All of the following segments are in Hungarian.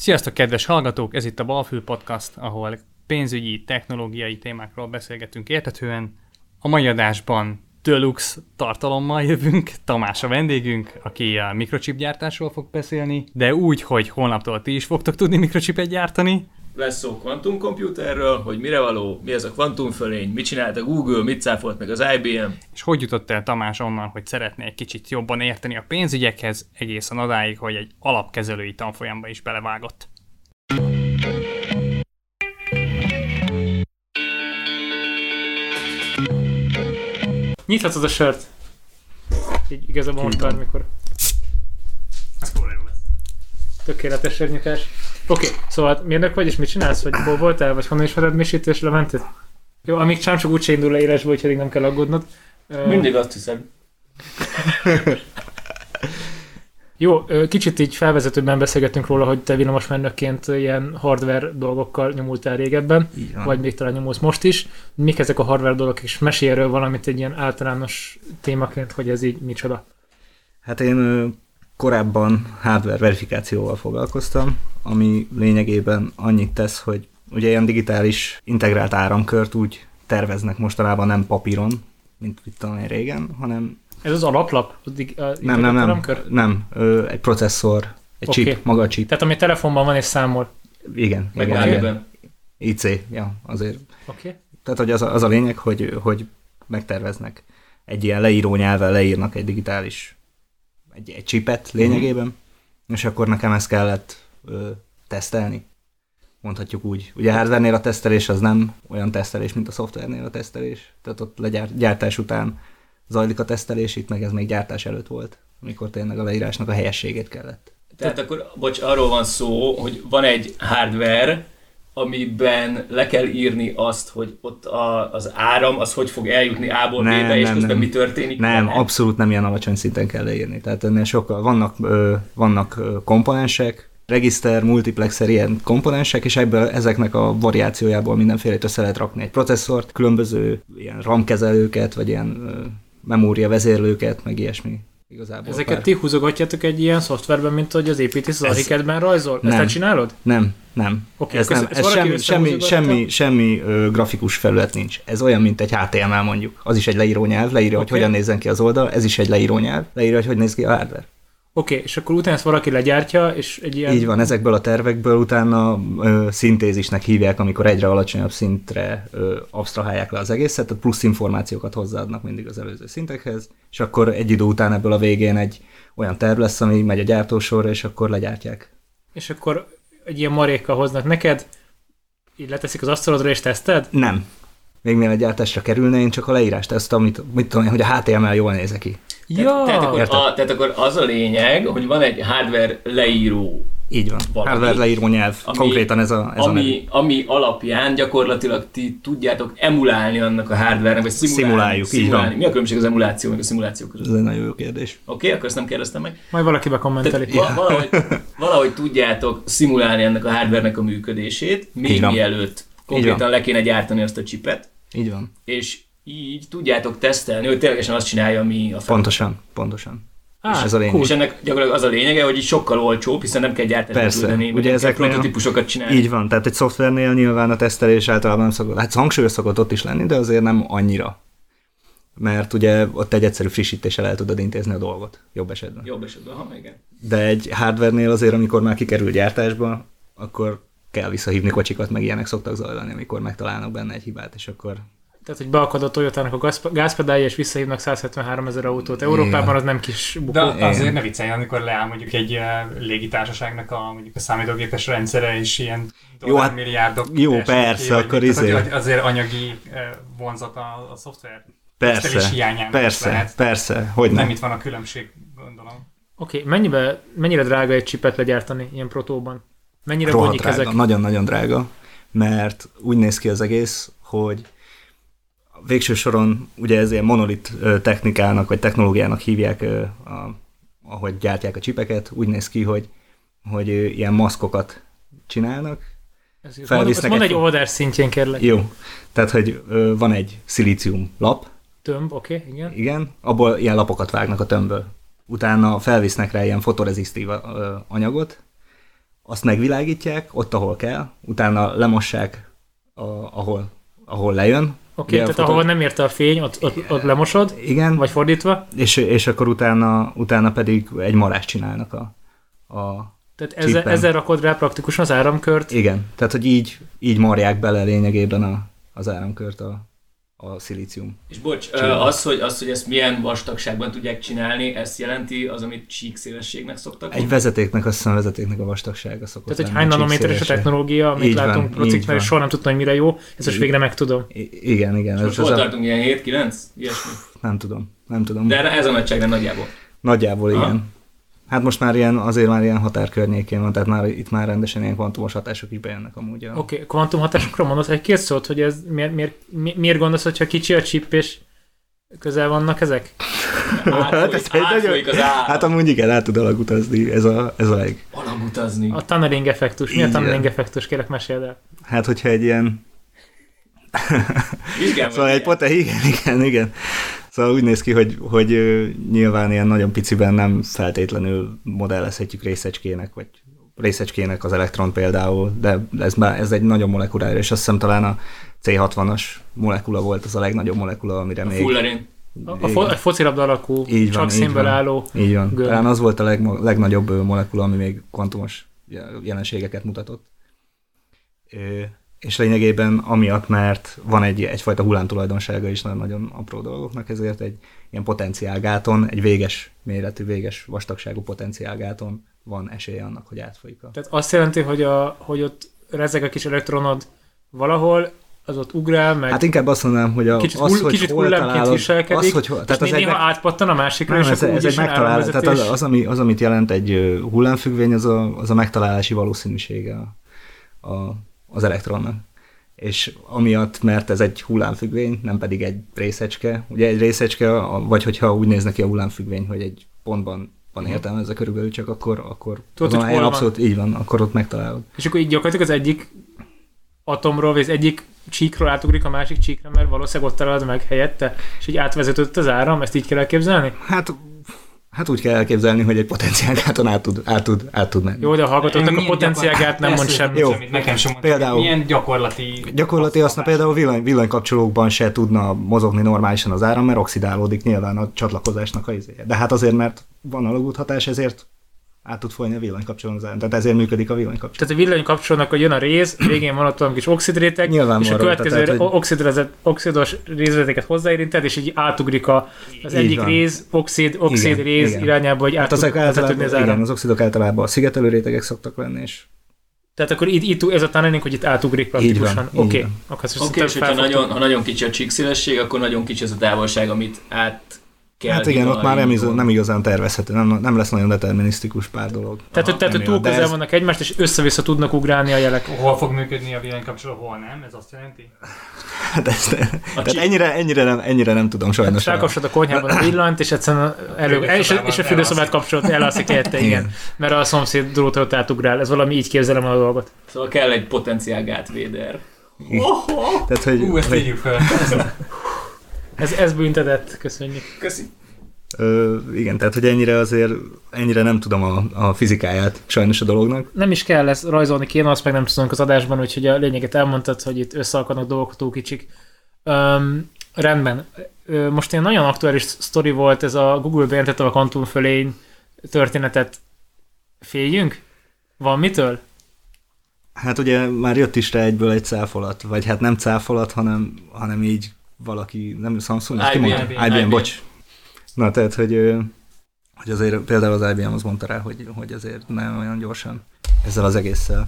Sziasztok, kedves hallgatók! Ez itt a Balfül Podcast, ahol pénzügyi, technológiai témákról beszélgetünk értetően. A mai adásban Deluxe tartalommal jövünk, Tamás a vendégünk, aki a mikrochip gyártásról fog beszélni, de úgy, hogy holnaptól ti is fogtok tudni mikrochipet gyártani. Lesz szó kvantumkomputerről, hogy mire való, mi ez a kvantumfölény, mit csinált a Google, mit cáfolt meg az IBM. És hogy jutott el Tamás onnan, hogy szeretné egy kicsit jobban érteni a pénzügyekhez, egészen odáig, hogy egy alapkezelői tanfolyamba is belevágott. Nyithatod a sört. Így igazából most bármikor. Ez jó lesz. Tökéletes sörnyitás. Oké, okay, szóval mérnök vagy, és mit csinálsz? Vagy hol voltál? Vagy honnan ismered Misit és Leventet? Jó, amíg Csám csak úgyse indul leírásból, úgyhogy nem kell aggódnod. Mindig azt hiszem. Jó, kicsit így felvezetőben beszélgettünk róla, hogy te villamosmérnökként ilyen hardware dolgokkal nyomultál régebben, van. vagy még talán nyomulsz most is. Mik ezek a hardware dolgok, és mesélj erről valamit egy ilyen általános témaként, hogy ez így micsoda. Hát én korábban hardware verifikációval foglalkoztam, ami lényegében annyit tesz, hogy ugye ilyen digitális integrált áramkört úgy terveznek mostanában nem papíron, mint itt tudom én régen, hanem Ez az alaplap? A dig- a nem, nem, nem, áramkör? nem, ö, egy processzor, egy Oké. chip, maga a chip. Tehát ami telefonban van és számol. Igen, Meg igen, igen. IC, ja, azért. Oké. Okay. Tehát, hogy az a, az a lényeg, hogy, hogy megterveznek egy ilyen leíró nyelven leírnak egy digitális egy, egy chipet lényegében, és akkor nekem ezt kellett ö, tesztelni. Mondhatjuk úgy. Ugye a hardware a tesztelés az nem olyan tesztelés, mint a szoftvernél a tesztelés. Tehát ott legyárt, gyártás után zajlik a tesztelés, itt meg ez még gyártás előtt volt, amikor tényleg a leírásnak a helyességét kellett. Tehát akkor, bocs, arról van szó, hogy van egy hardware, amiben le kell írni azt, hogy ott a, az áram, az hogy fog eljutni A-ból Nem, B-be, és nem, közben nem. mi történik. Nem, vele. abszolút nem ilyen alacsony szinten kell leírni. Tehát ennél sokkal vannak, ö, vannak komponensek, regiszter, multiplexer, ilyen komponensek, és ebből ezeknek a variációjából mindenfélét össze lehet rakni egy processzort, különböző ilyen RAM kezelőket, vagy ilyen memória vezérlőket, meg ilyesmi. Igazából Ezeket pár- ti húzogatjátok egy ilyen szoftverben, mint hogy az építész az Ez- Archicad-ben rajzol? Ezt Nem. te csinálod? Nem, nem. Oké, ez nem. ezt Ez valaki semmi, semmi, semmi, semmi ö, grafikus felület nincs. Ez olyan, mint egy HTML mondjuk. Az is egy leíró nyelv, leírja, hogy Oké. hogyan nézzen ki az oldal, ez is egy leíró nyelv, leírja, hogy hogy néz ki a hardware. Oké, okay, és akkor utána ezt valaki legyártja, és egy ilyen... Így van, ezekből a tervekből utána ö, szintézisnek hívják, amikor egyre alacsonyabb szintre ö, absztrahálják le az egészet, tehát plusz információkat hozzáadnak mindig az előző szintekhez, és akkor egy idő után ebből a végén egy olyan terv lesz, ami megy a gyártósorra, és akkor legyártják. És akkor egy ilyen marékkal hoznak neked, így leteszik az asztalodra és teszted? Nem. Még mielőtt gyártásra kerülne, én csak a leírást tesztem, mit, mit tudom én, hogy a HTML jól néz ki. Ja, Tehát akkor, a, tehát akkor az a lényeg, hogy van egy hardware leíró, Így van. Valami. Hardware leíró nyelv. Ami- Konkrétan ez a, ez a neve. ami, ami alapján gyakorlatilag ti tudjátok emulálni annak a hardware-nek, vagy szimulálni. Szimuláljuk, így szimulálni. van. Mi a különbség az emuláció meg a szimuláció között? Ez egy nagyon jó kérdés. Oké, okay, akkor ezt nem kérdeztem meg. majd valaki bekommenteli. Tehát va- valahogy, valahogy tudjátok szimulálni ennek a hardware-nek a működését, még Így mielőtt konkrétan le kéne gyártani azt a chipet, Így van. és így tudjátok tesztelni, hogy ténylegesen azt csinálja, ami a feladat. Pontosan, pontosan. Á, és ez a lényeg. cool. És ennek gyakorlatilag az a lényege, hogy így sokkal olcsóbb, hiszen nem kell gyártásba Persze. küldeni, Ugye ezeknél- prototípusokat csinálni. Így van, tehát egy szoftvernél nyilván a tesztelés általában nem szokott, hát hangsúlyos szokott ott is lenni, de azért nem annyira. Mert ugye ott egy egyszerű frissítéssel el tudod intézni a dolgot, jobb esetben. Jobb esetben, ha igen. De egy hardware-nél azért, amikor már kikerül gyártásba, akkor kell visszahívni kocsikat, meg ilyenek szoktak zajlani, amikor megtalálnak benne egy hibát, és akkor Tehát, hogy beakad a Toyotának a gáz- gázpedálja, és visszahívnak 173 ezer autót Európában, Igen. az nem kis bukó. De Igen. azért ne viccelj, amikor leáll mondjuk egy uh, légitársaságnak a, mondjuk a számítógépes rendszere, és ilyen Jó, hát- milliárdok. jó, persze, vagy akkor izé- azért anyagi uh, vonzat a, a szoftver. persze, persze, lehet. persze, hogy Nem nem. itt van a különbség, gondolom. Oké, okay, mennyibe, mennyire drága egy csipet legyártani ilyen protóban? Mennyire Rohadt drága, ezek? nagyon-nagyon drága, mert úgy néz ki az egész, hogy végső soron ugye ez ilyen monolit technikának vagy technológiának hívják, a, ahogy gyártják a csipeket, úgy néz ki, hogy, hogy ilyen maszkokat csinálnak. Felvisznek Mond, mond egy- egy oldás szintjén kérlek. Jó, tehát hogy van egy szilícium lap, Tömb, oké, okay, igen. igen, abból ilyen lapokat vágnak a tömbből. Utána felvisznek rá ilyen fotorezisztív anyagot, azt megvilágítják ott, ahol kell, utána lemossák, a, ahol, ahol lejön. Oké, okay, tehát fotó- ahol nem érte a fény, ott, ott, ott lemosod, Igen, vagy fordítva. és, és akkor utána, utána pedig egy marást csinálnak a, a Tehát ezzel, ezzel rakod rá praktikusan az áramkört. igen, tehát hogy így, így marják bele lényegében a, az áramkört a, a szilícium. És bocs, Csinálom. az hogy, az, hogy ezt milyen vastagságban tudják csinálni, ezt jelenti az, amit csíkszélességnek szoktak Egy vezetéknek, azt hiszem vezetéknek a vastagsága szokott Tehát, hogy lenni, hány a nanométeres a technológia, amit Így van, látunk így prociknál, és van. soha nem tudtam, hogy mire jó, ezt most végre megtudom. I- igen, igen, És ez, most ez hol a, tartunk ilyen 7-9? Ilyesmi. nem tudom, nem tudom. De ez a nagyságrend nagyjából. Nagyjából Aha. igen. Hát most már ilyen, azért már ilyen határ környékén van, tehát már itt már rendesen ilyen kvantumos hatások is bejönnek amúgy. Oké, okay, kvantumhatásokról mondasz egy-két szót, hogy ez miért, miért, mi- miért gondolsz, hogyha kicsi a chip és közel vannak ezek? Átfolyik, ez egy az áram. Hát amúgy igen, át tud alagutazni, ez a, ez a leg. Alagutazni. A tunneling effektus. Mi a Igen. tunneling effektus? Kérlek, meséld el. Hát, hogyha egy ilyen... Vizsgálom, Szóval egy pote, igen, igen, igen. Szóval úgy néz ki, hogy, hogy nyilván ilyen nagyon piciben nem feltétlenül modellezhetjük részecskének, vagy részecskének az elektron például, de ez, már, ez egy nagyon molekuláris, és azt hiszem talán a C60-as molekula volt az a legnagyobb molekula, amire A még... fullerén. A, a, fo- a focilabda alakú, Így van, csak így színből van. álló. Így van. Gömb. Talán az volt a legmo- legnagyobb molekula, ami még kvantumos jelenségeket mutatott. És lényegében amiatt, mert van egy, egyfajta hullámtulajdonsága is nagyon-nagyon apró dolgoknak, ezért egy ilyen potenciálgáton, egy véges méretű, véges vastagságú potenciálgáton van esélye annak, hogy átfolyik a... Tehát azt jelenti, hogy, a, hogy ott rezeg a kis elektronod valahol, az ott ugrál, meg Hát inkább azt mondanám, hogy a, kicsit, az, hogy kicsit hol találod, viselkedik, az, hogy hol, tehát az néha meg- átpattan a másikra, Nem, és ez, ez egy megtalálás, tehát az, az, ami, az, amit jelent egy hullámfüggvény, az a, az a megtalálási valószínűsége a, a, az elektronnak. És amiatt, mert ez egy hullámfüggvény, nem pedig egy részecske, ugye egy részecske, vagy hogyha úgy néz neki a hullámfüggvény, hogy egy pontban van értelmezve körülbelül, csak akkor, akkor Tudod, azon hogy hol van. abszolút így van, akkor ott megtalálod. És akkor így gyakorlatilag az egyik atomról, vagy az egyik csíkról átugrik a másik csíkra, mert valószínűleg ott találod meg helyette, és így átvezetődött az áram, ezt így kell elképzelni? Hát, hát úgy kell elképzelni, hogy egy potenciálgáton át tud, át tud, át tud menni. Jó, de a hallgatóknak a potenciálgát nem mond Persze, semmi. Jó. semmit, Nekem sem mond. Például- Milyen gyakorlati... Gyakorlati azt például villany, villanykapcsolókban se tudna mozogni normálisan az áram, mert oxidálódik nyilván a csatlakozásnak a izéje. De hát azért, mert van alagúthatás, ezért át tud folyni a villanykapcsolón az áram. Tehát ezért működik a villanykapcsoló. Tehát a villany kapcsolnak, hogy jön a réz, végén van ott valami kis oxidréteg, Nyilván és a következő tehát, hogy- oxidrezet- oxidos rézvezetéket hozzáérinted, és így átugrik a, az Így egyik van. réz, oxid, oxid Igen, réz igen. irányába, hogy át Hát tud ezek vezetődni az áram. igen, az oxidok általában a szigetelő rétegek szoktak lenni, és Tehát akkor itt, itt ez a tunneling, hogy itt átugrik praktikusan. Oké, Oké, okay, és hogyha nagyon, ha nagyon kicsi a csíkszélesség, akkor nagyon kicsi az a távolság, amit át kell hát igen, ott már nem, hidalni. igaz- nem igazán tervezhető, nem, nem lesz nagyon determinisztikus pár dolog. Tehát, hogy, tehát, hogy túl közel ez- vannak egymást, és össze-vissza tudnak ugrálni a jelek. Hol fog működni a villanykapcsoló, hol nem? Ez azt jelenti? Hát ezt, tehát csík- ennyire, ennyire, nem, ennyire nem tudom sajnos. Tehát felkapcsolod a konyhában a villanyt, és egyszerűen elő, és, és, a fürdőszobát kapcsolod, elalszik helyette, igen. Igen. Mert a szomszéd drótra ott átugrál. Ez valami így képzelem a dolgot. Szóval kell egy potenciál gátvéder. Tehát, hogy, Ú, ezt hogy tegyük fel. Ez, ez büntetett, köszönjük. Köszi. Ö, igen, tehát hogy ennyire azért, ennyire nem tudom a, a fizikáját sajnos a dolognak. Nem is kell ezt rajzolni kéne, azt meg nem tudunk az adásban, úgyhogy a lényeget elmondtad, hogy itt összeakadnak dolgok túl kicsik. Öm, rendben. Ö, most ilyen nagyon aktuális sztori volt ez a Google bejelentette a kvantum fölény történetet. Féljünk? Van mitől? Hát ugye már jött is rá egyből egy cáfolat, vagy hát nem cáfolat, hanem, hanem így valaki, nem Samsung, IBM, kimondta? IBM. IBM, bocs. Na tehát, hogy, ö, hogy azért például az IBM az mondta rá, hogy, hogy azért nem olyan gyorsan ezzel az egésszel.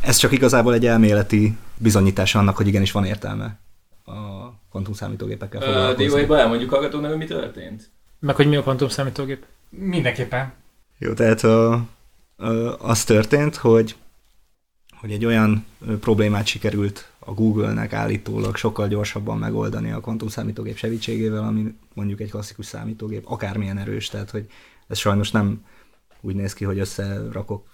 Ez csak igazából egy elméleti bizonyítás annak, hogy igenis van értelme a kvantumszámítógépekkel Uh, foglalkozni. Dióiba elmondjuk hallgatónak, hogy mi történt? Meg hogy mi a kvantum számítógép? Mindenképpen. Jó, tehát a, a, az történt, hogy, hogy egy olyan problémát sikerült a Google-nek állítólag sokkal gyorsabban megoldani a kvantumszámítógép segítségével, ami mondjuk egy klasszikus számítógép, akármilyen erős, tehát hogy ez sajnos nem úgy néz ki, hogy összerakok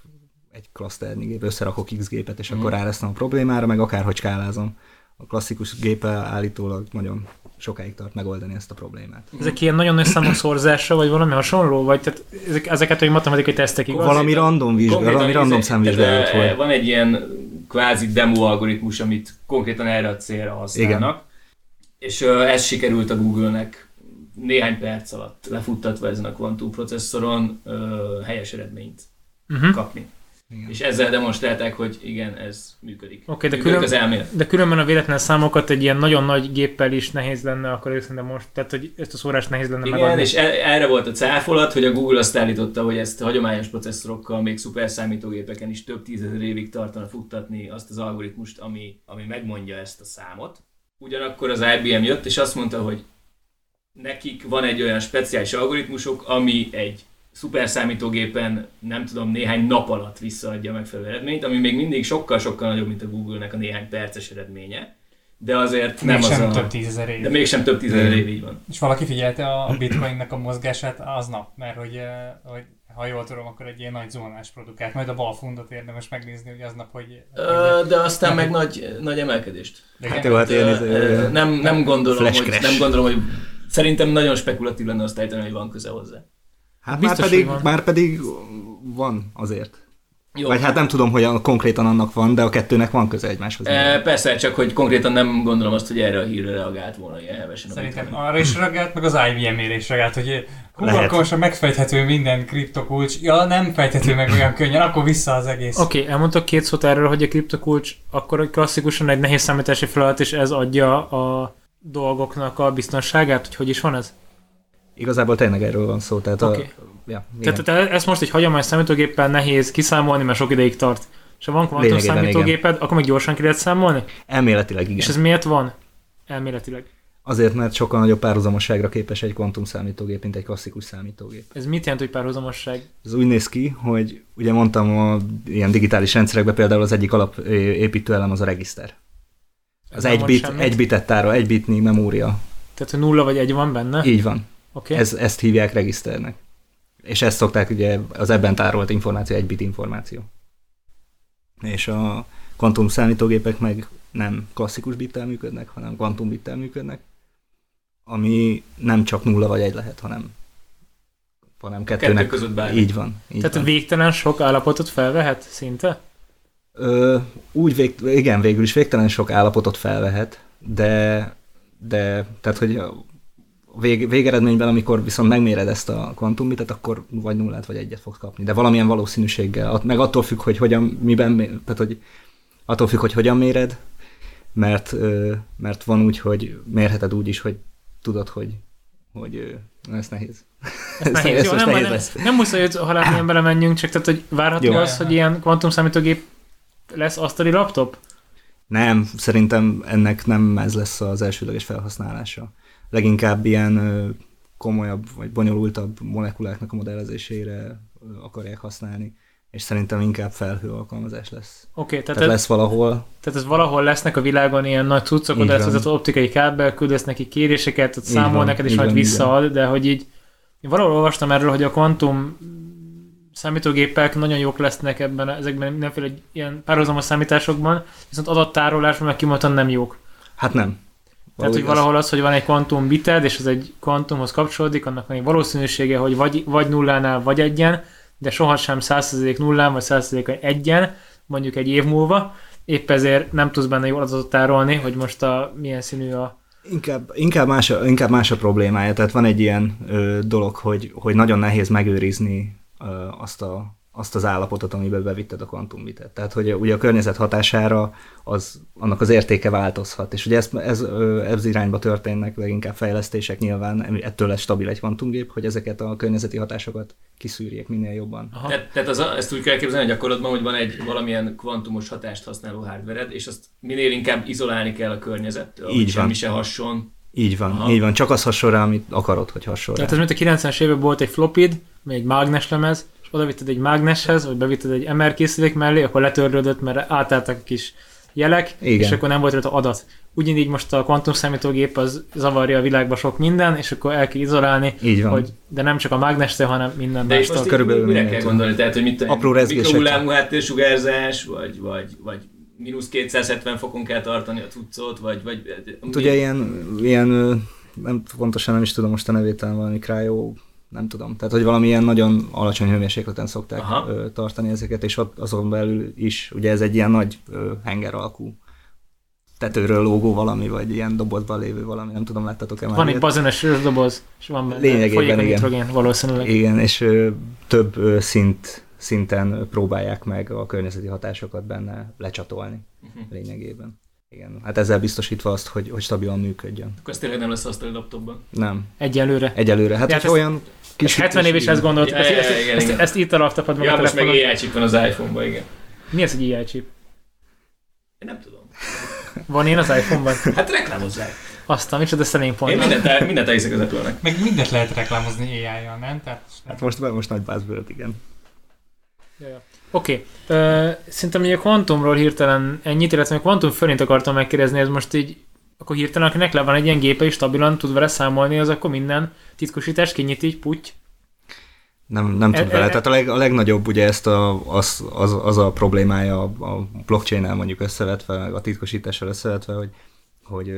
egy klaszternyi gép, összerakok X gépet, és Mhm. akkor ráleszem a problémára, meg akárhogy skálázom. A klasszikus gépe állítólag nagyon sokáig tart megoldani ezt a problémát. Ezek ilyen nagyon nagy számok szorzása, vagy valami hasonló? Vagy tehát ezek, ezeket, hogy matematikai tesztek igaz? Valami random, vizsga, Konkrétan valami random ez- számvizsgálat ez, volt. Van egy ilyen kvázi demo algoritmus, amit konkrétan erre a célra használnak. És ö, ez sikerült a Google-nek néhány perc alatt lefuttatva ezen a kvantum processzoron ö, helyes eredményt Uh-huh. kapni. Igen. És ezzel demonstrálták, hogy igen, ez működik. Oké, de működik külön- az elmélet. De különben a véletlen számokat egy ilyen nagyon nagy géppel is nehéz lenne, akkor szerintem most, tehát hogy ezt a szórást nehéz lenne Igen, megadni. és e- erre volt a cáfolat, hogy a Google azt állította, hogy ezt hagyományos processzorokkal, még szuperszámítógépeken is több tízezer évig tartana futtatni azt az algoritmust, ami, ami megmondja ezt a számot. Ugyanakkor az IBM jött, és azt mondta, hogy nekik van egy olyan speciális algoritmusok, ami egy szuperszámítógépen nem tudom, néhány nap alatt visszaadja megfelelő eredményt, ami még mindig sokkal-sokkal nagyobb, mint a Google-nek a néhány perces eredménye. De azért nem Mégsem az a... több tízezer év. De mégsem több tízezer év így van. És valaki figyelte a bitcoinnek a mozgását aznap, mert hogy, eh, hogy ha jól tudom, akkor egy ilyen nagy zónás produkált. Majd a bal fundot érdemes megnézni, hogy aznap, hogy... Ö, de aztán meg nagy, nagy emelkedést. de Hát jó, hát ilyen, izé, ilyen nem, nem gondolom, hogy, nem gondolom, hogy szerintem nagyon spekulatív lenne azt állítani, hogy van köze hozzá. Hát Biztos, már pedig, már pedig van azért. Jó, Vagy hát nem tudom, hogy a, konkrétan annak van, de a kettőnek van köze egymáshoz. e, persze, csak hogy konkrétan nem gondolom azt, hogy erre a hírre reagált volna ilyen hevesen. Szerintem Bitcoin. arra is reagált, meg az IBM-ére is reagált, hogy már megfejthető minden kriptokulcs. Ja, nem fejthető meg olyan könnyen, akkor vissza az egész. Oké, okay, elmondtok két szót erről, hogy a kriptokulcs akkor klasszikusan egy nehéz számítási feladat, és ez adja a dolgoknak a biztonságát, hogy hogy is van ez? Igazából tényleg erről van szó. Tehát Oké. a, ja, igen. Tehát te ezt most egy hagyományos számítógéppel nehéz kiszámolni, mert sok ideig tart. És ha van kvantum számítógéped, akkor meg gyorsan ki lehet számolni? Elméletileg igen. És ez miért van? Elméletileg. Azért, mert sokkal nagyobb párhuzamosságra képes egy kvantum számítógép, mint egy klasszikus számítógép. Ez mit jelent, hogy párhuzamosság? Ez úgy néz ki, hogy ugye mondtam, a ilyen digitális rendszerekben például az egyik alap ö, építőelem az a regiszter. Az egy bit, semmit? egy bitet tárol, egy bitnyi memória. Tehát, hogy nulla vagy egy van benne? Így van. Oké. Ez, ezt hívják regiszternek. És ezt szokták ugye az ebben tárolt információ, egy bit információ. És a kvantum számítógépek meg nem klasszikus bittel működnek, hanem kvantum bittel működnek, ami nem csak nulla vagy egy lehet, hanem, hanem kettőnek. Kettő között bármi. Így van. Így Tehát van. végtelen sok állapotot felvehet szinte? Ö, úgy vég, igen, végül is végtelen sok állapotot felvehet, de, de tehát, hogy vég, végeredményben, amikor viszont megméred ezt a kvantumbitet, akkor vagy nullát, vagy egyet fogsz kapni. De valamilyen valószínűséggel, meg attól függ, hogy hogyan, miben, tehát, hogy attól függ, hogy hogyan méred, mert, mert van úgy, hogy mérheted úgy is, hogy tudod, hogy, hogy ez nehéz. Ez nehéz. Jó, most nem, nehéz nem, lesz. nem muszáj, hogy halálmilyen belemenjünk, csak tehát, hogy várható Jó. az, hogy ilyen kvantum számítógép lesz asztali laptop? Nem, szerintem ennek nem ez lesz az elsődleges felhasználása. Leginkább ilyen komolyabb vagy bonyolultabb molekuláknak a modellezésére akarják használni, és szerintem inkább felhő alkalmazás lesz. Oké, okay, tehát, Tehát ez, lesz valahol, tehát ez valahol lesznek a világon ilyen nagy cuccok, oda lesz az optikai kábel, küldesz neki kéréseket, ott Így számol van, neked, és így majd van, visszaad, de hogy így én valahol olvastam erről, hogy a kvantum számítógépek nagyon jók lesznek ebben, ezekben mindenféle ilyen párhuzamos számításokban, viszont adattárolásban meg kimondottan nem jók. hát nem. Tehát, hogy valahol az, hogy van egy kvantum bited, és az egy kvantumhoz kapcsolódik, annak egy valószínűsége, hogy vagy, vagy nullánál, vagy egyen, de sohasem 100% nullán, vagy 100% egyen, mondjuk egy év múlva. Épp ezért nem tudsz benne jól adatot tárolni, hogy most a, milyen színű a... Inkább, inkább, más, a, inkább más a problémája. Tehát van egy ilyen ö, dolog, hogy, hogy nagyon nehéz megőrizni ö, azt, a, azt az állapotot, amiben bevitted a kvantumbitet. Tehát, hogy ugye a környezet hatására az, annak az értéke változhat. És ugye ez, ez, ez irányba történnek leginkább fejlesztések nyilván, ettől lesz stabil egy kvantumgép, hogy ezeket a környezeti hatásokat kiszűrjék minél jobban. Aha. Tehát, tehát az, ezt úgy kell elképzelni a gyakorlatban, hogy van egy valamilyen kvantumos hatást használó hardvered, és azt minél inkább izolálni kell a környezettől, Így hogy van. semmi se hasson. Így van, Aha. így van. Csak az hasonló rá, amit akarod, hogy hasonló Tehát ez mint a 90-es években volt egy flopid, egy mágneslemez, oda vitted egy mágneshez, vagy bevitted egy MR készülék mellé, akkor letörlődött, mert átálltak a kis jelek, Igen. és akkor nem volt rajta adat. Ugyanígy most a kvantum számítógép az zavarja a világba sok minden, és akkor el kell izolálni, Így van. hogy de nem csak a mágnestől, hanem minden De mástól. most körülbelül mire kell gondolni? Tehát, hogy mit Apró mikrohullámú háttérsugárzás, vagy, vagy, vagy mínusz 270 fokon kell tartani a cuccot, vagy... vagy Hát ugye ilyen, ilyen nem, pontosan nem is tudom most a nevét, talán valami cryo, nem tudom. Tehát, hogy valami ilyen nagyon alacsony hőmérsékleten szokták Aha. ö, tartani ezeket, és ott azon belül is, ugye ez egy ilyen nagy ö, henger alakú tetőről lógó valami, vagy ilyen dobozban lévő valami, nem tudom, láttatok-e már Van egy bazenes doboz, és van benne Lényegében a nitrogén valószínűleg. Igen, és ö, több ö, szint, szinten próbálják meg a környezeti hatásokat benne lecsatolni Uh-huh. lényegében. Igen, hát ezzel biztosítva azt, hogy, hogy stabilan működjön. Akkor ez tényleg nem lesz asztali laptopban. Nem, Egyelőre. egyelőre. Hát, hát olyan És 70 év is ezt gondoltuk, Ja, ezt, ja, ezt, igen, ezt, igen. ezt itt a laptopod meg Ja, a most meg. AI chip van az iPhone-ban, igen. Mi ez egy AI chip? Én nem tudom. Van én az iPhone-ban? Hát reklámozzák. Aztán micsoda selling Én point. mindent, el, mindent elhiszek az Apple-nek. Meg mindent lehet reklámozni AI-jal, nem? Tehát, Hát most, most nagy buzzword, igen. Ja, ja. Oké, okay. szerintem így a kvantumról hirtelen ennyit, illetve a kvantum fölint akartam megkérdezni, ez most így, akkor hirtelen akinek le van egy ilyen gépe és stabilan tud vele számolni, az akkor minden titkosítást kinyit így, puty. Nem, nem tud E- vele. e- Tehát a, leg, a legnagyobb ugye ezt a, az, az, az a problémája a, a blockchain-nel mondjuk összevetve, meg a titkosítással összevetve, hogy, hogy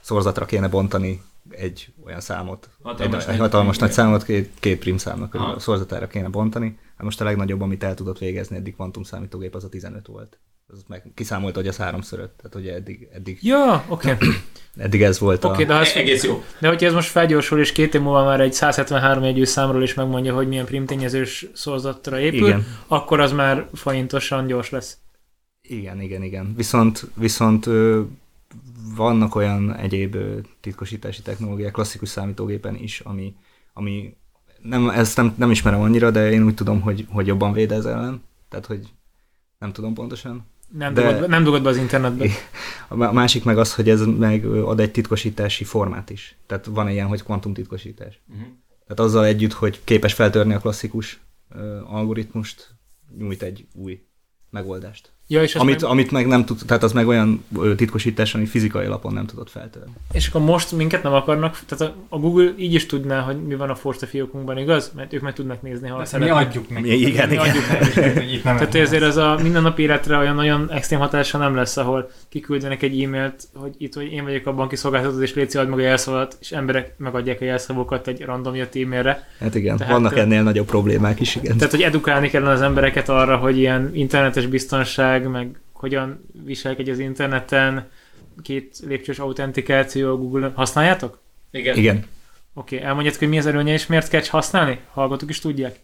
szorzatra kéne bontani egy olyan számot, Hatalmas egy, nagy- egy hatalmas nagy igen. számot, két, két primszámnak Aha. a szorzatára kéne bontani. Hát most a legnagyobb, amit el tudott végezni eddig kvantum számítógép, az a 15 volt. Az meg kiszámolta, hogy az háromszor öt. Tehát ugye eddig, eddig, Ja, oké. Okay. eddig ez volt Oké, a... de, ha ez, Egész jó. de hogyha ez most felgyorsul, és két év múlva már egy 173 jegyű számról is megmondja, hogy milyen primtényezős szorzatra épül, Igen. akkor az már forintosan gyors lesz. Igen, igen, igen. Viszont, viszont vannak olyan egyéb titkosítási technológiák klasszikus számítógépen is, ami, ami nem, ezt nem, nem ismerem annyira, de én úgy tudom, hogy, hogy jobban véd ez ellen. Tehát, hogy nem tudom pontosan. Nem, De- dugod, be, nem dugod be az internetbe. A má- másik meg az, hogy ez meg ad egy titkosítási formát is. Tehát van ilyen, hogy kvantum titkosítás. Uh-huh. Tehát azzal együtt, hogy képes feltörni a klasszikus ö, algoritmust, nyújt egy új megoldást. Ja, és, Amit, meg, amit meg nem tud, tehát az meg olyan titkosítás, ami fizikai alapon nem tudott feltörni. és akkor most minket nem akarnak, tehát a, Google így is tudná, hogy mi van a Forza fiókunkban, igaz? Mert ők meg tudnak nézni, ha Tehát mi szeretnék. adjuk neki. Mi- igen, Mi igen. adjuk nekik. Tehát, ezért ez a mindennapi életre olyan nagyon extrém hatása nem lesz, ahol kiküldenek egy e-mailt, hogy itt, hogy én vagyok a banki szolgáltató, és légy szíves, meg a jelszavadat, és emberek megadják a jelszavokat egy random jött e-mailre. Hát igen, Tehát, vannak ennél nagyobb problémák is, igen. Tehát, hogy edukálni kellene az embereket arra, hogy ilyen internetes biztonság, meg hogyan viselkedj az interneten, két lépcsős autentikáció a Google-on. Használjátok? Igen. Igen. Oké, okay, elmondjátok, hogy mi az előnye, és miért kell használni? Hallgatók is tudják.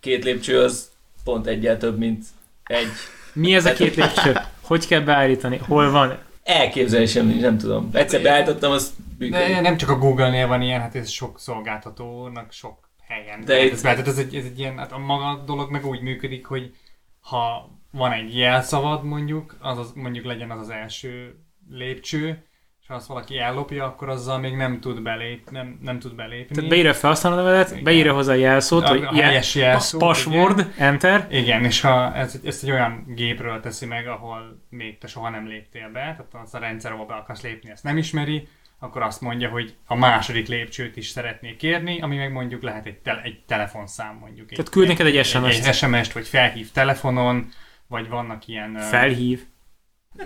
Két lépcső az pont egyel több, mint egy. Mi ez a két lépcső? Hogy kell beállítani? Hol van? Elképzelésem nincs, nem tudom. Egyszer beállítottam, az De működik. nem csak a Google-nél van ilyen, hát ez sok szolgáltatónak sok helyen. De De itt- ez, tehát ez, egy, ez egy ilyen, hát a maga dolog meg úgy működik, hogy ha van egy jelszavad mondjuk, az, az mondjuk legyen az az első lépcső, és ha azt valaki ellopja, akkor azzal még nem tud belép, nem, nem tud belépni. Tehát beírja a felhasználó nevedet, beírja hozzá a jelszót, A- a helyes jelszót, password, igen. enter, Igen, és ha ez, ezt egy olyan gépről teszi meg, ahol még te soha nem léptél be, tehát az a rendszer, ahol be akarsz lépni, ezt nem ismeri, akkor azt mondja, hogy a második lépcsőt is szeretnék kérni, ami meg mondjuk lehet egy, te- egy telefonszám mondjuk. Tehát küld neked egy SMS-t. Egy SMS-t, vagy felhív telefonon, vagy vannak ilyen... felhív.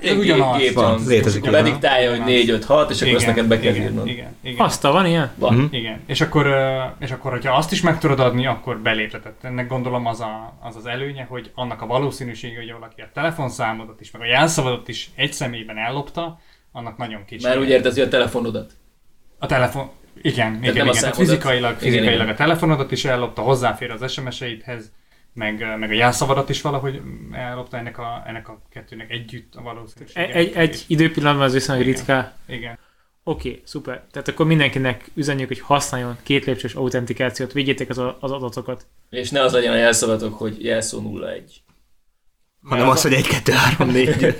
Egy ugyanaz. gép, Van, létezik Akkor ilyen. bediktálja, hogy 4, 5, 6, és akkor azt neked be kell igen, írnod. igen, igen. Azt van ilyen? Van. Mhm. Igen, és akkor, és akkor, hogyha azt is meg tudod adni, akkor beléptetett. Ennek gondolom az, a, az az előnye, hogy annak a valószínűsége, hogy valaki a telefonszámodat is, meg a jelszavadat is egy személyben ellopta, annak nagyon kicsi. Már úgy értesz, hogy a telefonodat. A telefon... Igen, igen, nem a igen. Tehát számodat. fizikailag, Igen, fizikailag igen. a telefonodat is ellopta, hozzáfér az SMS-eidhez, meg, meg a jelszavadat is valahogy ellopta ennek a, ennek a kettőnek együtt a valószínűsége. Egy, egy, egy időpillanatban az viszonylag Igen. ritka. Igen. Oké, okay, szuper. Tehát akkor mindenkinek üzenjük, hogy használjon két lépcsős autentikációt, vigyétek az, az adatokat. És ne az legyen a jelszavatok, hogy jelszó 01. Hanem az, hogy egy, kettő, három, négy.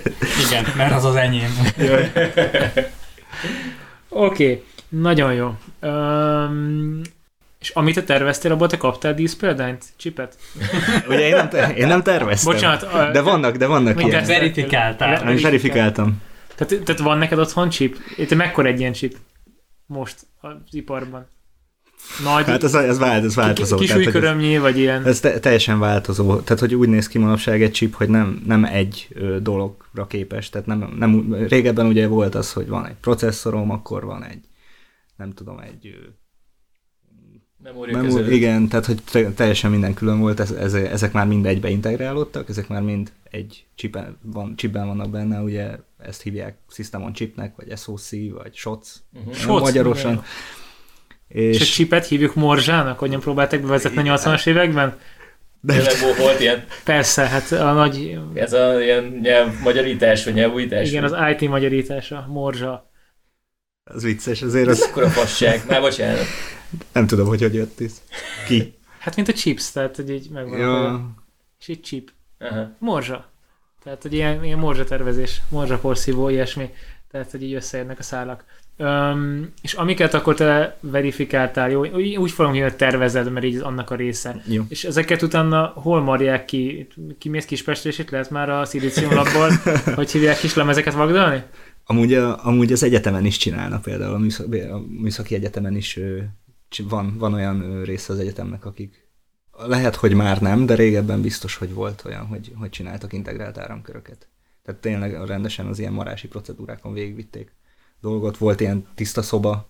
Igen, mert az az enyém. Oké, okay, nagyon jó. Um, és amit te terveztél, abból te kaptál díszpéldányt? Csipet? Ugye én nem, te, én nem terveztem. Bocsánat. a- De vannak, de vannak ilyen. verifikáltál. Én verifikáltam. Tehát, tehát van neked otthon chip? Itt mekkora egy ilyen chip? Most az iparban. nagy, Hát ez, ez, vált, ez változó. kis tehát, hogy ez- vagy ilyen. Ez te, teljesen változó. Tehát, hogy úgy néz ki manapság egy chip, hogy nem, nem egy ö, dologra képes. Tehát nem, nem, régebben ugye volt az, hogy van egy processzorom, akkor van egy, nem tudom, egy ö, Memória igen, tehát hogy te, teljesen minden külön volt, ez, ez, ezek már mind egybe integrálódtak, ezek már mind egy chipben, van, chipben vannak benne, ugye ezt hívják System on chipnek, vagy SoC, vagy SOC, Uh-huh. SOC, magyarosan. igen. És a És, chipet hívjuk morzsának, hogyan próbálták bevezetni a 80-as években? Tényleg vo- volt ilyen, Persze, hát a nagy, ez a ilyen nyelv magyarítás, vagy nyelvújítás. igen, az IT magyarítása, morzsa. az vicces, azért Ez az, akkor a fasság. Már bocsánat. Nem tudom, hogy hogy jött ez. Ki? Hát mint a chips, tehát hogy így megvan. a- Ja, És egy chip. Aha. Morzsa. Tehát, hogy ilyen, ilyen morzsa tervezés, morzsa porszívó, ilyesmi. Tehát, hogy így összeérnek a szálak. Öm, és amiket akkor te verifikáltál, jó, úgy, úgy fogom hogy tervezed, mert így annak a része. jó. És ezeket utána hol marják ki? Kimész Kispestre, és itt lehet már a szilíciumlapból, hogy hívják kis lemezeket vagdalni? Amúgy, a, amúgy az egyetemen is csinálnak például, a, műszak, a műszaki egyetemen is van, van olyan része az egyetemnek, akik lehet, hogy már nem, de régebben biztos, hogy volt olyan, hogy, hogy csináltak integrált áramköröket. Tehát tényleg rendesen az ilyen marási procedúrákon végigvitték dolgot. Volt ilyen tiszta szoba,